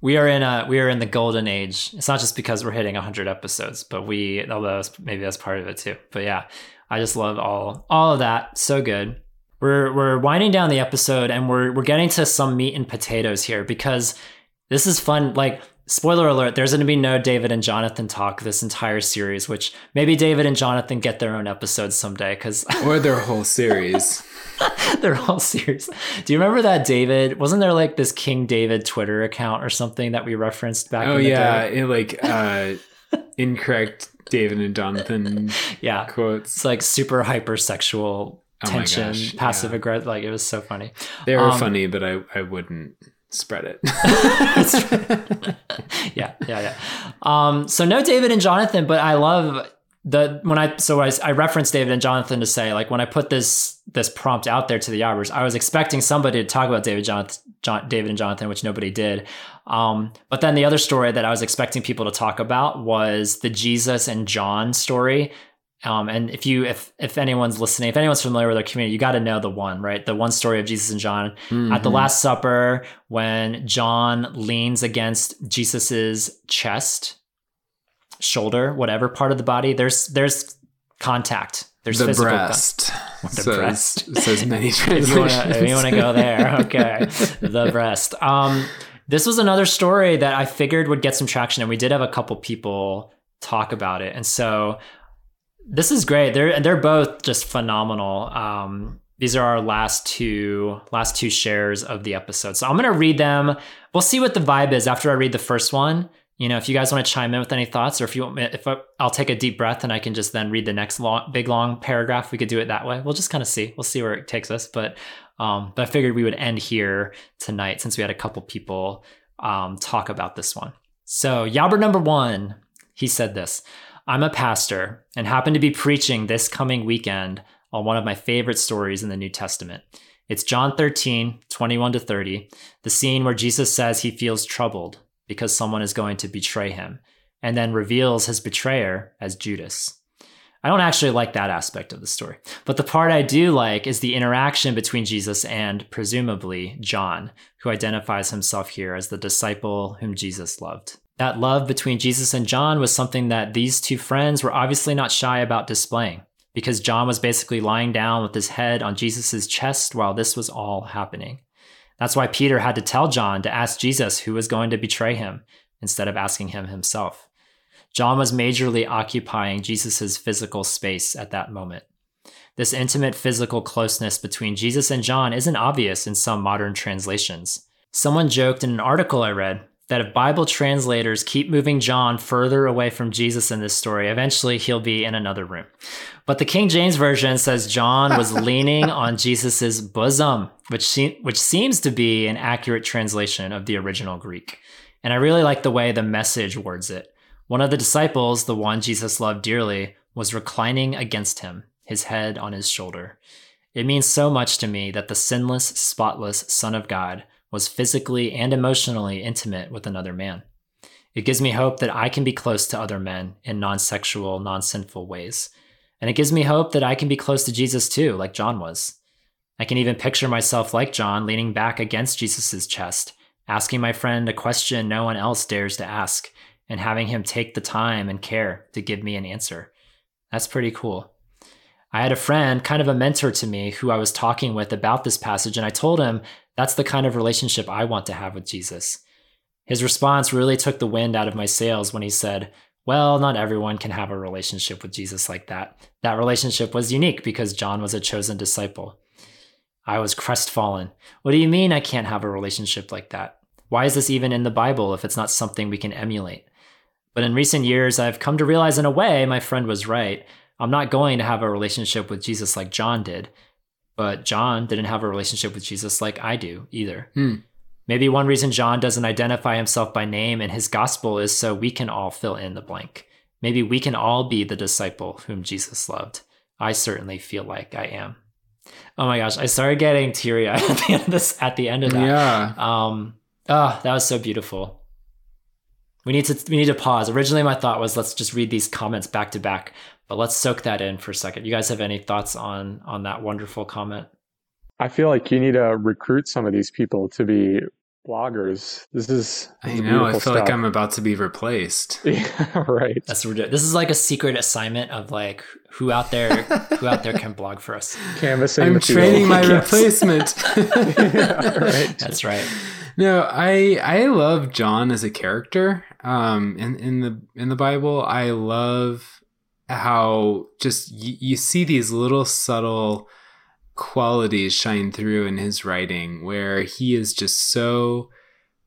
we are in a we are in the golden age. It's not just because we're hitting 100 episodes, but we although that's, maybe that's part of it too. But yeah, I just love all all of that. So good. We're we're winding down the episode and we're we're getting to some meat and potatoes here because this is fun like spoiler alert there's going to be no david and jonathan talk this entire series which maybe david and jonathan get their own episodes someday because Or their whole series. their whole series do you remember that david wasn't there like this king david twitter account or something that we referenced back oh in the yeah, day it, like uh incorrect David and Jonathan yeah quotes. it's like super hypersexual Oh tension gosh, passive yeah. aggressive like it was so funny They were Um, funny, but I I wouldn't spread it. yeah, yeah, yeah. Um, so no David and Jonathan, but I love the when I so I, I referenced David and Jonathan to say like when I put this this prompt out there to the Yabbers, I was expecting somebody to talk about David Jonathan, John, David and Jonathan, which nobody did. Um, but then the other story that I was expecting people to talk about was the Jesus and John story. Um, and if you if if anyone's listening, if anyone's familiar with our community, you got to know the one, right? The one story of Jesus and John at the Mhm. Last Supper when John leans against Jesus's chest, shoulder, whatever part of the body. There's there's contact. There's the physical con- breast The says, breast. says many if you want to go there, okay. the breast. Um, this was another story that I figured would get some traction, and we did have a couple people talk about it, and so this is great. They're they're both just phenomenal. Um, these are our last two last two shares of the episode, so I'm gonna read them. We'll see what the vibe is after I read the first one. You know, if you guys want to chime in with any thoughts, or if you want, me, if I, I'll take a deep breath and I can just then read the next long, big long paragraph, we could do it that way. We'll just kind of see. We'll see where it takes us. But um, but I figured we would end here tonight since we had a couple people um, talk about this one. So Yabber number one, he said this: I'm a pastor and happen to be preaching this coming weekend on one of my favorite stories in the New Testament. It's John 13, 21 to 30, the scene where Jesus says he feels troubled because someone is going to betray him, and then reveals his betrayer as Judas. I don't actually like that aspect of the story, but the part I do like is the interaction between Jesus and, presumably, John, who identifies himself here as the disciple whom Jesus loved. That love between Jesus and John was something that these two friends were obviously not shy about displaying, because John was basically lying down with his head on Jesus' chest while this was all happening. That's why Peter had to tell John to ask Jesus who was going to betray him instead of asking him himself. John was majorly occupying Jesus' physical space at that moment. This intimate physical closeness between Jesus and John isn't obvious in some modern translations. Someone joked in an article I read that if Bible translators keep moving John further away from Jesus in this story, eventually he'll be in another room. But the King James Version says John was leaning on Jesus's bosom, which, se- which seems to be an accurate translation of the original Greek. And I really like the way the message words it. One of the disciples, the one Jesus loved dearly, was reclining against him, his head on his shoulder. It means so much to me that the sinless, spotless Son of God was physically and emotionally intimate with another man. It gives me hope that I can be close to other men in non sexual, non sinful ways. And it gives me hope that I can be close to Jesus too, like John was. I can even picture myself like John leaning back against Jesus' chest, asking my friend a question no one else dares to ask, and having him take the time and care to give me an answer. That's pretty cool. I had a friend, kind of a mentor to me, who I was talking with about this passage, and I told him that's the kind of relationship I want to have with Jesus. His response really took the wind out of my sails when he said, Well, not everyone can have a relationship with Jesus like that. That relationship was unique because John was a chosen disciple. I was crestfallen. What do you mean I can't have a relationship like that? Why is this even in the Bible if it's not something we can emulate? But in recent years, I've come to realize in a way my friend was right. I'm not going to have a relationship with Jesus like John did. But John didn't have a relationship with Jesus like I do either. Hmm. Maybe one reason John doesn't identify himself by name in his gospel is so we can all fill in the blank. Maybe we can all be the disciple whom Jesus loved. I certainly feel like I am. Oh my gosh, I started getting teary eyed at the end of this at the end of that. Yeah. Um oh, that was so beautiful. We need to we need to pause. Originally my thought was let's just read these comments back to back, but let's soak that in for a second. You guys have any thoughts on on that wonderful comment? I feel like you need to recruit some of these people to be bloggers. This is, I this is know. I beautiful feel like. I'm about to be replaced. yeah, right. That's ridiculous. This is like a secret assignment of like who out there who out there can blog for us. Canvassing. I'm training my replacement. yeah, right. That's right. No, I I love John as a character. Um, in in the in the Bible, I love how just y- you see these little subtle qualities shine through in his writing, where he is just so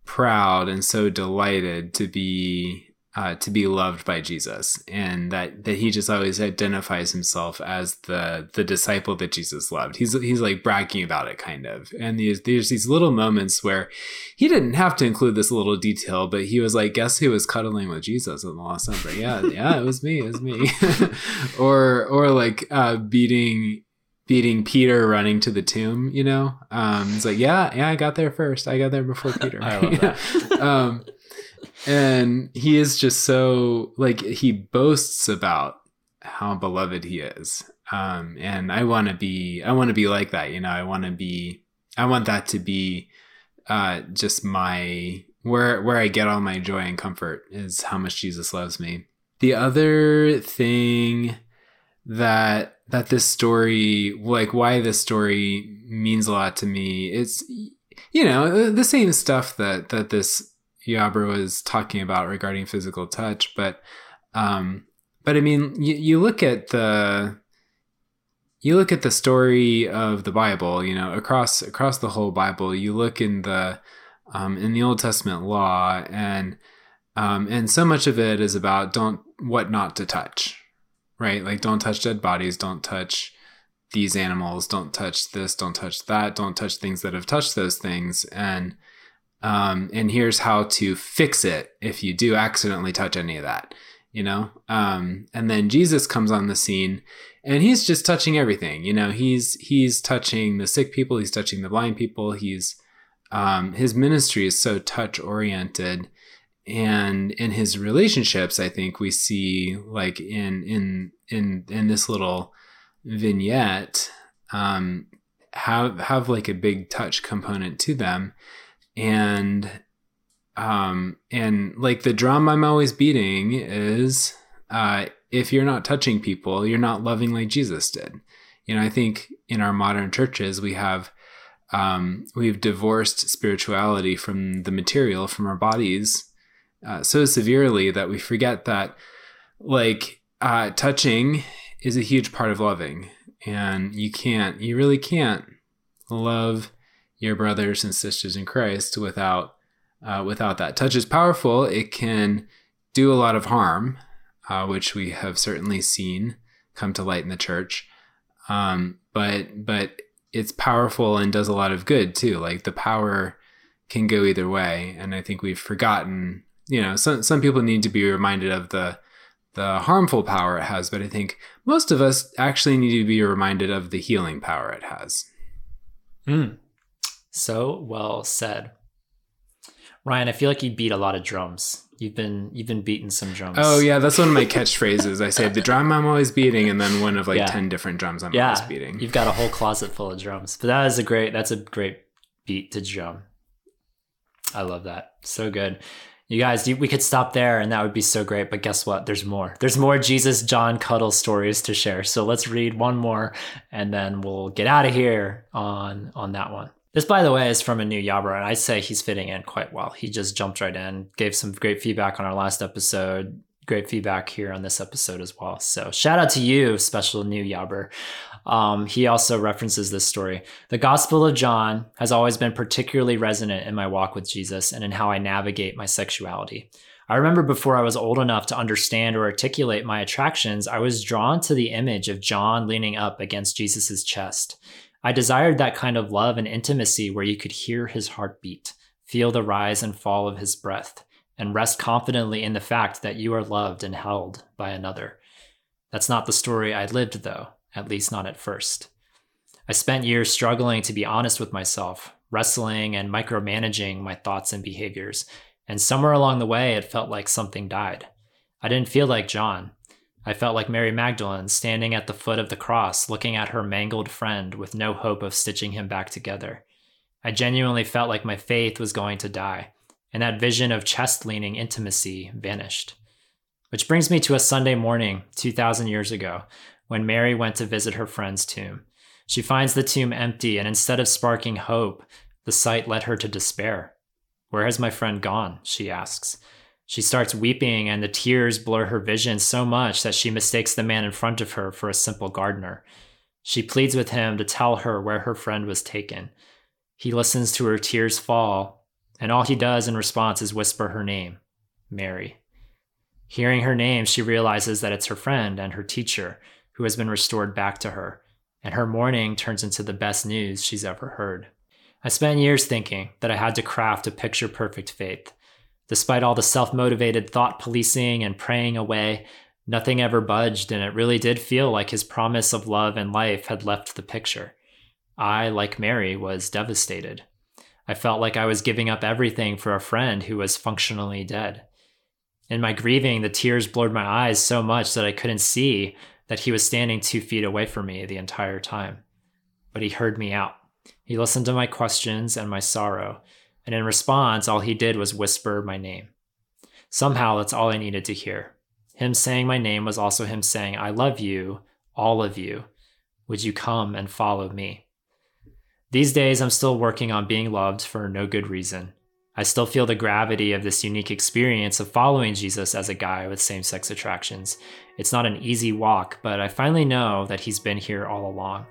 proud and so delighted to be uh, to be loved by Jesus, and that that he just always identifies himself as the the disciple that Jesus loved. He's he's like bragging about it, kind of. And there's there's these little moments where he didn't have to include this little detail, but he was like, "Guess who was cuddling with Jesus in the Last Supper?" Yeah, yeah, it was me, it was me. or or like uh, beating beating Peter running to the tomb. You know, um, it's like, yeah, yeah, I got there first. I got there before Peter. I love that. um, and he is just so like he boasts about how beloved he is. Um and i want to be i want to be like that you know? I want to be i want that to be uh just my where where i get all my joy and comfort is how much jesus loves me. The other thing that that this story like why this story means a lot to me it's you know the same stuff that that this Yabber was talking about regarding physical touch, but um, but I mean, you, you look at the you look at the story of the Bible, you know, across across the whole Bible. You look in the um, in the Old Testament law, and um, and so much of it is about don't what not to touch, right? Like don't touch dead bodies, don't touch these animals, don't touch this, don't touch that, don't touch things that have touched those things, and um, and here's how to fix it if you do accidentally touch any of that you know? Um, and then jesus comes on the scene and he's just touching everything you know? He's he's touching the sick people he's touching the blind people he's um, his ministry is so touch oriented and in his relationships i think we see like in in in in this little vignette um have have like a big touch component to them and um and like the drum i'm always beating is uh if you're not touching people you're not loving like jesus did. You know i think in our modern churches we have um we've divorced spirituality from the material from our bodies uh, so severely that we forget that like uh touching is a huge part of loving. And you can't, you really can't love your brothers and sisters in Christ without uh, without that. Touch is powerful. It can do a lot of harm, uh, which we have certainly seen come to light in the church. Um, but but it's powerful and does a lot of good too. Like the power can go either way, and I think we've forgotten. You know, some some people need to be reminded of the the harmful power it has, but I think most of us actually need to be reminded of the healing power it has. Mm. So well said. Ryan, I feel like you beat a lot of drums. You've been you've been beating some drums. Oh yeah, that's one of my catchphrases. I say the drum I'm always beating, and then one of like Yeah. ten different drums I'm yeah. always beating. You've got a whole closet full of drums. But that is a great that's a great beat to drum. I love that. So good. You guys, we could stop there and that would be so great. But guess what? There's more. There's more Jesus John Cuddle stories to share. So let's read one more and then we'll get out of here on on that one. This, by the way, is from a new Yabber, and I'd say he's fitting in quite well. He just jumped right in, gave some great feedback on our last episode, great feedback here on this episode as well. So shout out to you, special new Yabber. Um, he also references this story. The Gospel of John has always been particularly resonant in my walk with Jesus and in how I navigate my sexuality. I remember before I was old enough to understand or articulate my attractions, I was drawn to the image of John leaning up against Jesus' chest. I desired that kind of love and intimacy where you could hear his heartbeat, feel the rise and fall of his breath, and rest confidently in the fact that you are loved and held by another. That's not the story I lived, though, at least not at first. I spent years struggling to be honest with myself, wrestling and micromanaging my thoughts and behaviors, and somewhere along the way it felt like something died. I didn't feel like John. I felt like Mary Magdalene standing at the foot of the cross, looking at her mangled friend with no hope of stitching him back together. I genuinely felt like my faith was going to die, and that vision of chest leaning intimacy vanished. Which brings me to a Sunday morning, 2,000 years ago, when Mary went to visit her friend's tomb. She finds the tomb empty, and instead of sparking hope, the sight led her to despair. Where has my friend gone? she asks. She starts weeping, and the tears blur her vision so much that she mistakes the man in front of her for a simple gardener. She pleads with him to tell her where her friend was taken. He listens to her tears fall, and all he does in response is whisper her name Mary. Hearing her name, she realizes that it's her friend and her teacher who has been restored back to her, and her mourning turns into the best news she's ever heard. I spent years thinking that I had to craft a picture perfect faith. Despite all the self motivated thought policing and praying away, nothing ever budged, and it really did feel like his promise of love and life had left the picture. I, like Mary, was devastated. I felt like I was giving up everything for a friend who was functionally dead. In my grieving, the tears blurred my eyes so much that I couldn't see that he was standing two feet away from me the entire time. But he heard me out. He listened to my questions and my sorrow, and in response, all he did was whisper my name. Somehow, that's all I needed to hear. Him saying my name was also him saying, I love you, all of you. Would you come and follow me? These days, I'm still working on being loved for no good reason. I still feel the gravity of this unique experience of following Jesus as a guy with same sex attractions. It's not an easy walk, but I finally know that he's been here all along.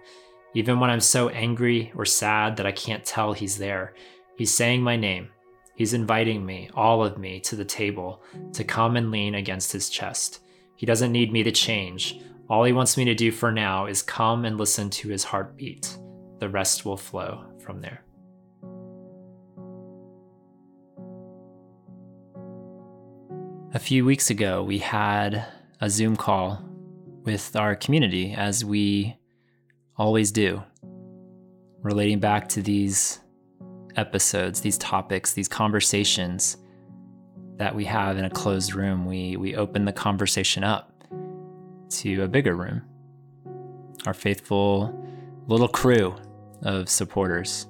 Even when I'm so angry or sad that I can't tell he's there, he's saying my name. He's inviting me, all of me, to the table to come and lean against his chest. He doesn't need me to change. All he wants me to do for now is come and listen to his heartbeat. The rest will flow from there. A few weeks ago, we had a Zoom call with our community, as we always do, relating back to these episodes, these topics, these conversations that we have in a closed room. We, we open the conversation up to a bigger room, our faithful little crew of supporters.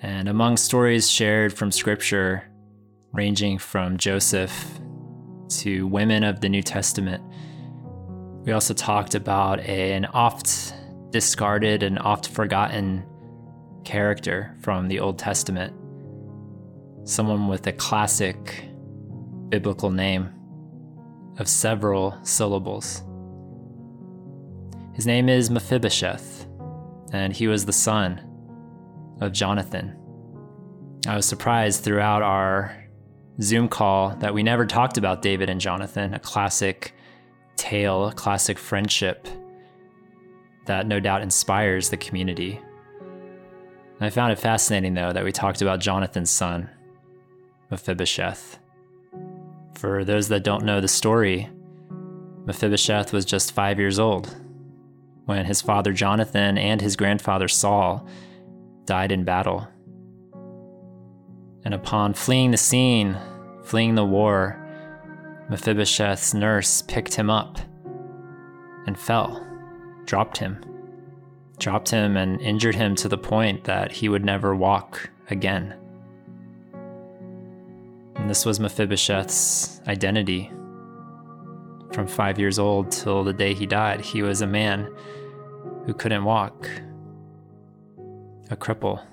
And among stories shared from scripture, ranging from Joseph to women of the New Testament. We also talked about an oft discarded and oft forgotten character from the Old Testament, someone with a classic biblical name of several syllables. His name is Mephibosheth, and he was the son of Jonathan. I was surprised throughout our Zoom call that we never talked about David and Jonathan, a classic tale, a classic friendship that no doubt inspires the community. I found it fascinating, though, that we talked about Jonathan's son, Mephibosheth. For those that don't know the story, Mephibosheth was just five years old when his father Jonathan and his grandfather Saul died in battle. And upon fleeing the scene, fleeing the war, Mephibosheth's nurse picked him up and fell, dropped him, dropped him and injured him to the point that he would never walk again. And this was Mephibosheth's identity. From five years old till the day he died, he was a man who couldn't walk, a cripple.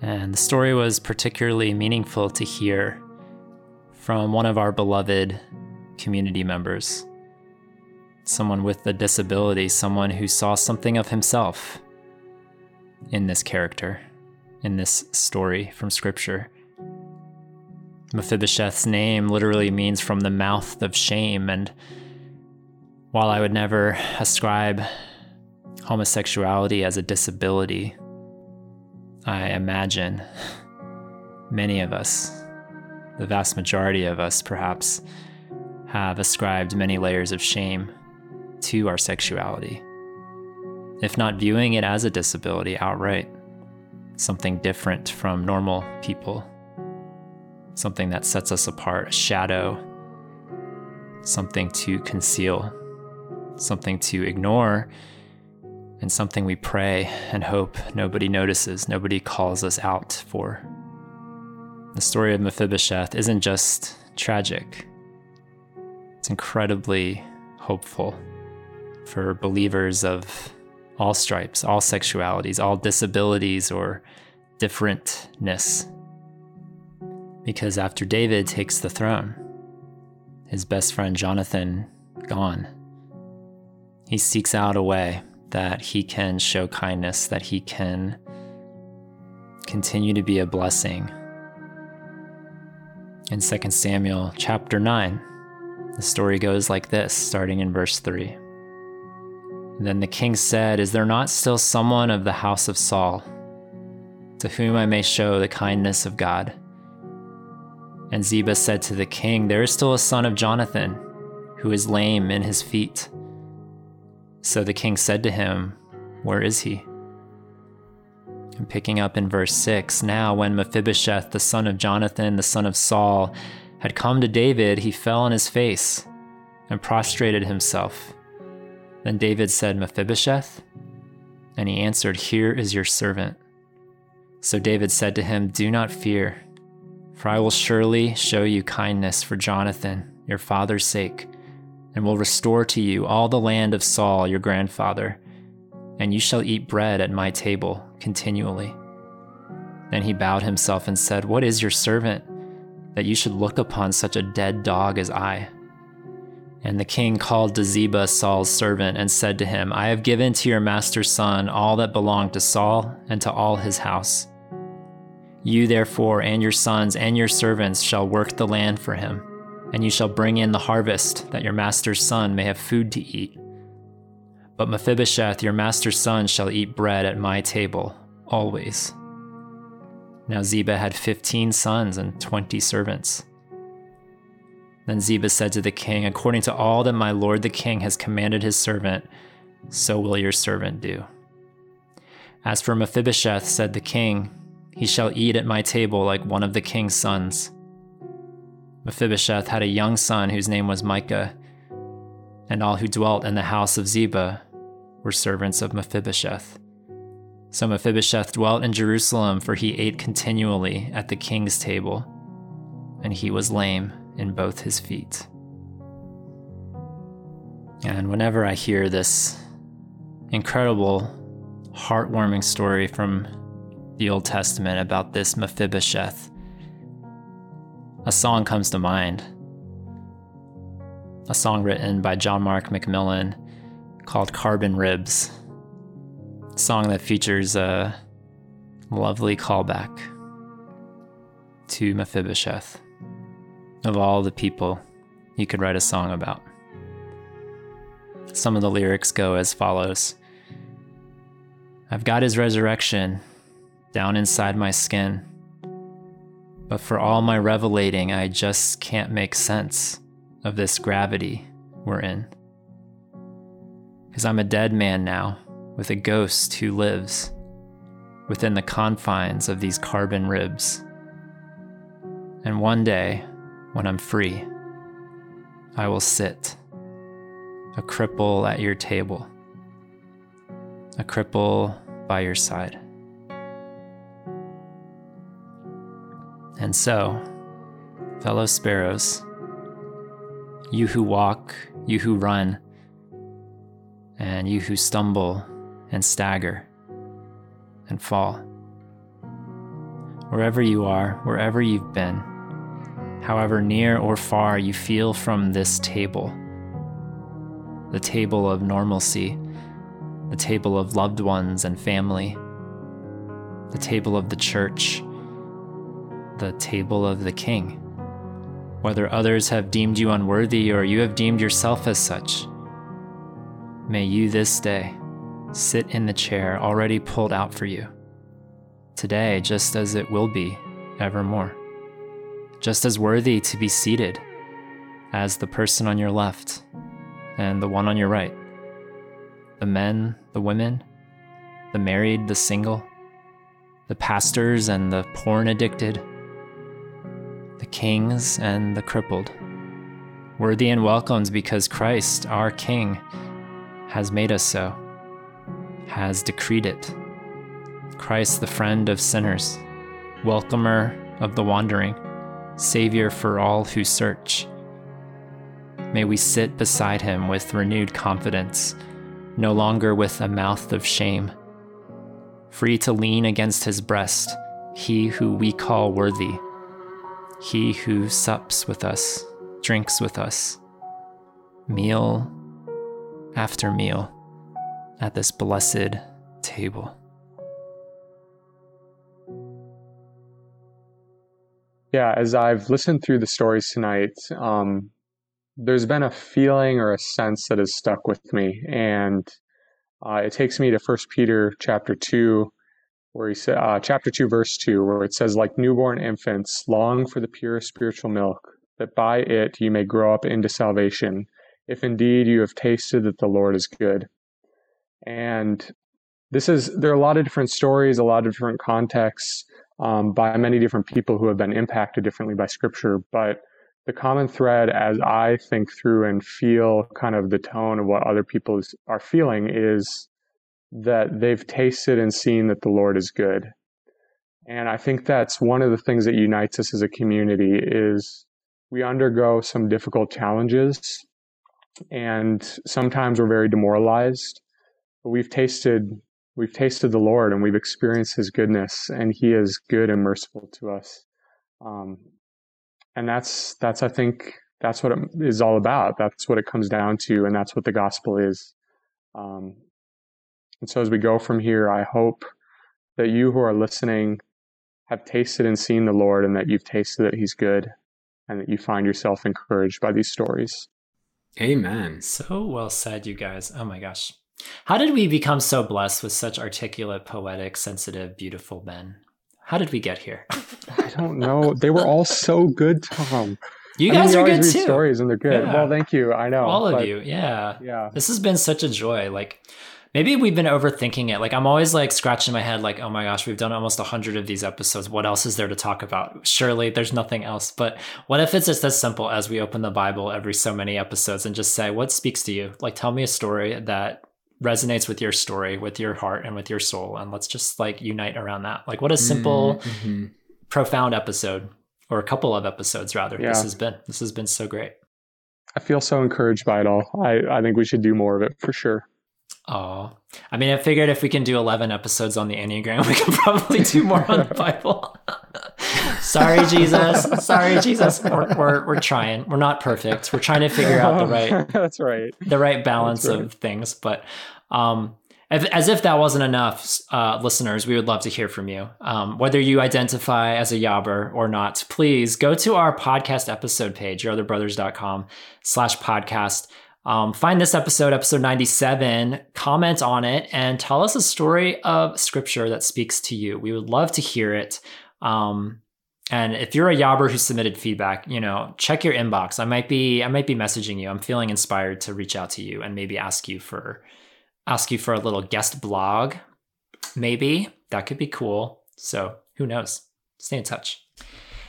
And the story was particularly meaningful to hear from one of our beloved community members. Someone with a disability, someone who saw something of himself in this character, in this story from Scripture. Mephibosheth's name literally means from the mouth of shame, and while I would never ascribe homosexuality as a disability, I imagine many of us, the vast majority of us perhaps, have ascribed many layers of shame to our sexuality. If not viewing it as a disability outright, something different from normal people, something that sets us apart, a shadow, something to conceal, something to ignore and something we pray and hope nobody notices, nobody calls us out for. The story of Mephibosheth isn't just tragic, it's incredibly hopeful for believers of all stripes, all sexualities, all disabilities, or differentness. Because after David takes the throne, his best friend Jonathan gone, he seeks out a way that he can show kindness, that he can continue to be a blessing. In 2 Samuel chapter 9, the story goes like this, starting in verse 3. Then the king said, Is there not still someone of the house of Saul to whom I may show the kindness of God? And Ziba said to the king, There is still a son of Jonathan who is lame in his feet. So the king said to him, Where is he? And picking up in verse 6 Now, when Mephibosheth, the son of Jonathan, the son of Saul, had come to David, he fell on his face and prostrated himself. Then David said, Mephibosheth? And he answered, Here is your servant. So David said to him, Do not fear, for I will surely show you kindness for Jonathan, your father's sake and will restore to you all the land of Saul your grandfather, and you shall eat bread at my table continually. Then he bowed himself and said, What is your servant, that you should look upon such a dead dog as I? And the king called to Ziba, Saul's servant, and said to him, I have given to your master's son all that belonged to Saul and to all his house. You therefore and your sons and your servants shall work the land for him and you shall bring in the harvest, that your master's son may have food to eat. But Mephibosheth, your master's son, shall eat bread at my table, always. Now Ziba had fifteen sons and twenty servants. Then Ziba said to the king, According to all that my lord the king has commanded his servant, so will your servant do. As for Mephibosheth, said the king, he shall eat at my table like one of the king's sons. Mephibosheth had a young son whose name was Micah, and all who dwelt in the house of Ziba were servants of Mephibosheth. So Mephibosheth dwelt in Jerusalem, for he ate continually at the king's table, and he was lame in both his feet. And whenever I hear this incredible, heartwarming story from the Old Testament about this Mephibosheth, a song comes to mind. A song written by John Mark McMillan called Carbon Ribs. A song that features a lovely callback to Mephibosheth. Of all the people you could write a song about. Some of the lyrics go as follows I've got his resurrection down inside my skin. But for all my revelating, I just can't make sense of this gravity we're in. Because I'm a dead man now with a ghost who lives within the confines of these carbon ribs. And one day, when I'm free, I will sit, a cripple at your table, a cripple by your side. And so, fellow sparrows, you who walk, you who run, and you who stumble and stagger and fall. Wherever you are, wherever you've been, however near or far you feel from this table, the table of normalcy, the table of loved ones and family, the table of the church, the table of the king. Whether others have deemed you unworthy or you have deemed yourself as such, may you this day sit in the chair already pulled out for you. Today, just as it will be evermore. Just as worthy to be seated as the person on your left and the one on your right. The men, the women, the married, the single, the pastors and the porn addicted the kings and the crippled. Worthy and welcomed because Christ, our King, has made us so, has decreed it. Christ, the friend of sinners, welcomer of the wandering, Savior for all who search. May we sit beside him with renewed confidence, no longer with a mouth of shame, free to lean against his breast, he who we call worthy he who sups with us, drinks with us, meal after meal at this blessed table. Yeah, as I've listened through the stories tonight, um, there's been a feeling or a sense that has stuck with me, and uh, it takes me to First Peter chapter two, where he said, uh, chapter 2, verse 2, where it says, Like newborn infants, long for the pure spiritual milk, that by it you may grow up into salvation, if indeed you have tasted that the Lord is good. And this is, there are a lot of different stories, a lot of different contexts um, by many different people who have been impacted differently by Scripture. But the common thread, as I think through and feel kind of the tone of what other people are feeling, is that they've tasted and seen that the Lord is good. And I think that's one of the things that unites us as a community is we undergo some difficult challenges and sometimes we're very demoralized. But we've tasted we've tasted the Lord and we've experienced his goodness and he is good and merciful to us. Um, and that's that's I think that's what it is all about. That's what it comes down to, and that's what the gospel is. Um, and so as we go from here, I hope that you who are listening have tasted and seen the Lord and that you've tasted that He's good and that you find yourself encouraged by these stories. Amen. So well said, you guys. Oh my gosh. How did we become so blessed with such articulate, poetic, sensitive, beautiful men? How did we get here? I don't know. They were all so good, Tom. You I mean, guys are good read too. Stories and they're good. Yeah. Well, thank you. I know All of you. Yeah. Yeah. This has been such a joy. Like maybe we've been overthinking it. Like I'm always like scratching my head like, "Oh my gosh, we've done almost 100 of these episodes. What else is there to talk about? Surely there's nothing else." But what if it's just as simple as we open the Bible every so many episodes and just say, "What speaks to you?" Like tell me a story that resonates with your story, with your heart and with your soul and let's just like unite around that. Like what a simple Mhm. profound episode or a couple of episodes rather this has been. This has been so great. I feel so encouraged by it all. I, I think we should do more of it for sure. Oh, I mean, I figured if we can do 11 episodes on the Enneagram, we can probably do more on the Bible. Sorry, Jesus. Sorry, Jesus. We're, we're, we're trying. We're not perfect. We're trying to figure out the right That's right. the right balance right. of things. But um, as, as if that wasn't enough, uh, listeners, we would love to hear from you. Um, whether you identify as a yobber or not, please go to our podcast episode page, yourotherbrothers.com slash podcast. Um, find this episode, episode 97, comment on it, and tell us a story of scripture that speaks to you. We would love to hear it. Um, and if you're a yobber who submitted feedback, you know, check your inbox. I might be I might be messaging you. I'm feeling inspired to reach out to you and maybe ask you for ask you for a little guest blog. Maybe that could be cool. So who knows? Stay in touch.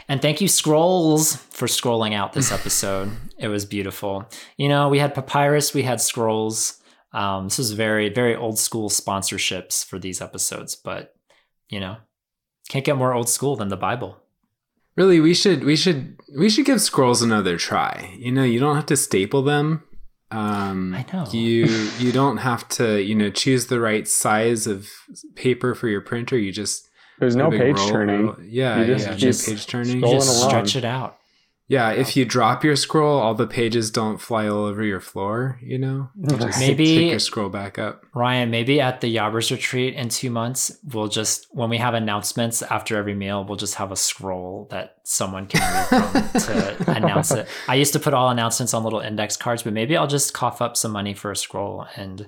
And thank you, Scrolls, for scrolling out this episode. it was beautiful. You know, we had Papyrus, we had Scrolls. Um, this was very, very old school sponsorships for these episodes, but you know, can't get more old school than the Bible. Really, we should we should we should give scrolls another try. You know, you don't have to staple them. Um, I know. you you don't have to you know choose the right size of paper for your printer. You just There's no put a big page roll- turning. roll- Yeah, You just yeah, keep just page turning. scrolling Just along. stretch it out. Yeah, if you drop your scroll, all the pages don't fly all over your floor. You know, You just Maybe- pick your scroll back up. Ryan, maybe at the Yobbers retreat in two months, we'll just when we have announcements after every meal, we'll just have a scroll that someone can read from to announce it. I used to put all announcements on little index cards, but maybe I'll just cough up some money for a scroll and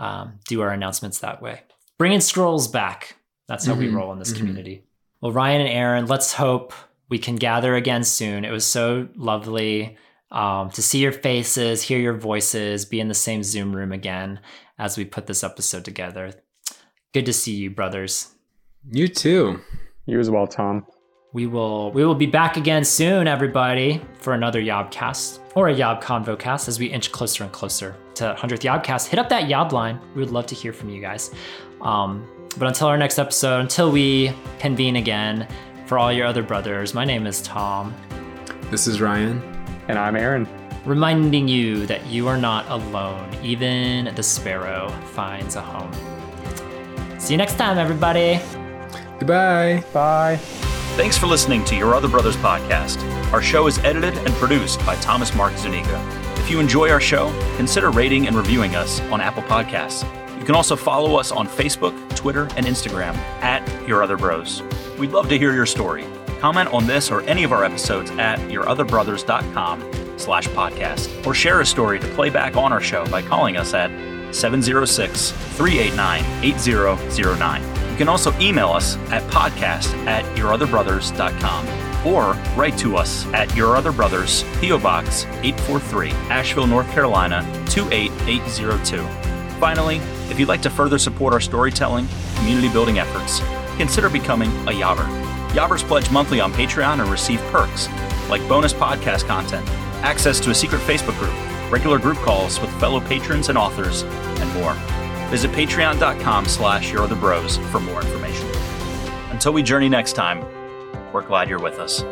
um, do our announcements that way. Bringing scrolls back. That's how we Mhm, roll in this mhm. community. Well, Ryan and Aaron, let's hope we can gather again soon. It was so lovely um, to see your faces, hear your voices, be in the same Zoom room again as we put this episode together. Good to see you, brothers. You too. You as well, Tom. We will we will be back again soon, everybody, for another Yobcast or a Yob Convocast as we inch closer and closer to 100th Yobcast. Hit up that Yob line. We would love to hear from you guys. Um, but until our next episode, until we convene again, for all your other brothers, my name is Tom, This is Ryan. And I'm Aaron. reminding you that you are not alone. Even the sparrow finds a home. See you next time, everybody. Goodbye. Bye. Thanks for listening to Your Other Brothers podcast. Our show is edited and produced by Thomas Mark Zuniga. If you enjoy our show, consider rating and reviewing us on Apple Podcasts. You can also follow us on Facebook, Twitter, and Instagram at Your Other Bros. We'd love to hear your story. Comment on this or any of our episodes at yourotherbrothers.com slash podcast or share a story to play back on our show by calling us at 706-389-8009. You can also email us at podcast at yourotherbrothers.com or write to us at Your Other Brothers, P.O. Box 843, Asheville, North Carolina 28802. Finally, if you'd like to further support our storytelling, community building efforts, consider becoming a Yobber. Yobbers pledge monthly on Patreon and receive perks like bonus podcast content, access to a secret Facebook group, regular group calls with fellow patrons and authors, and more. Visit patreon.com slash yourotherbros for more information. Until we journey next time, we're glad you're with us.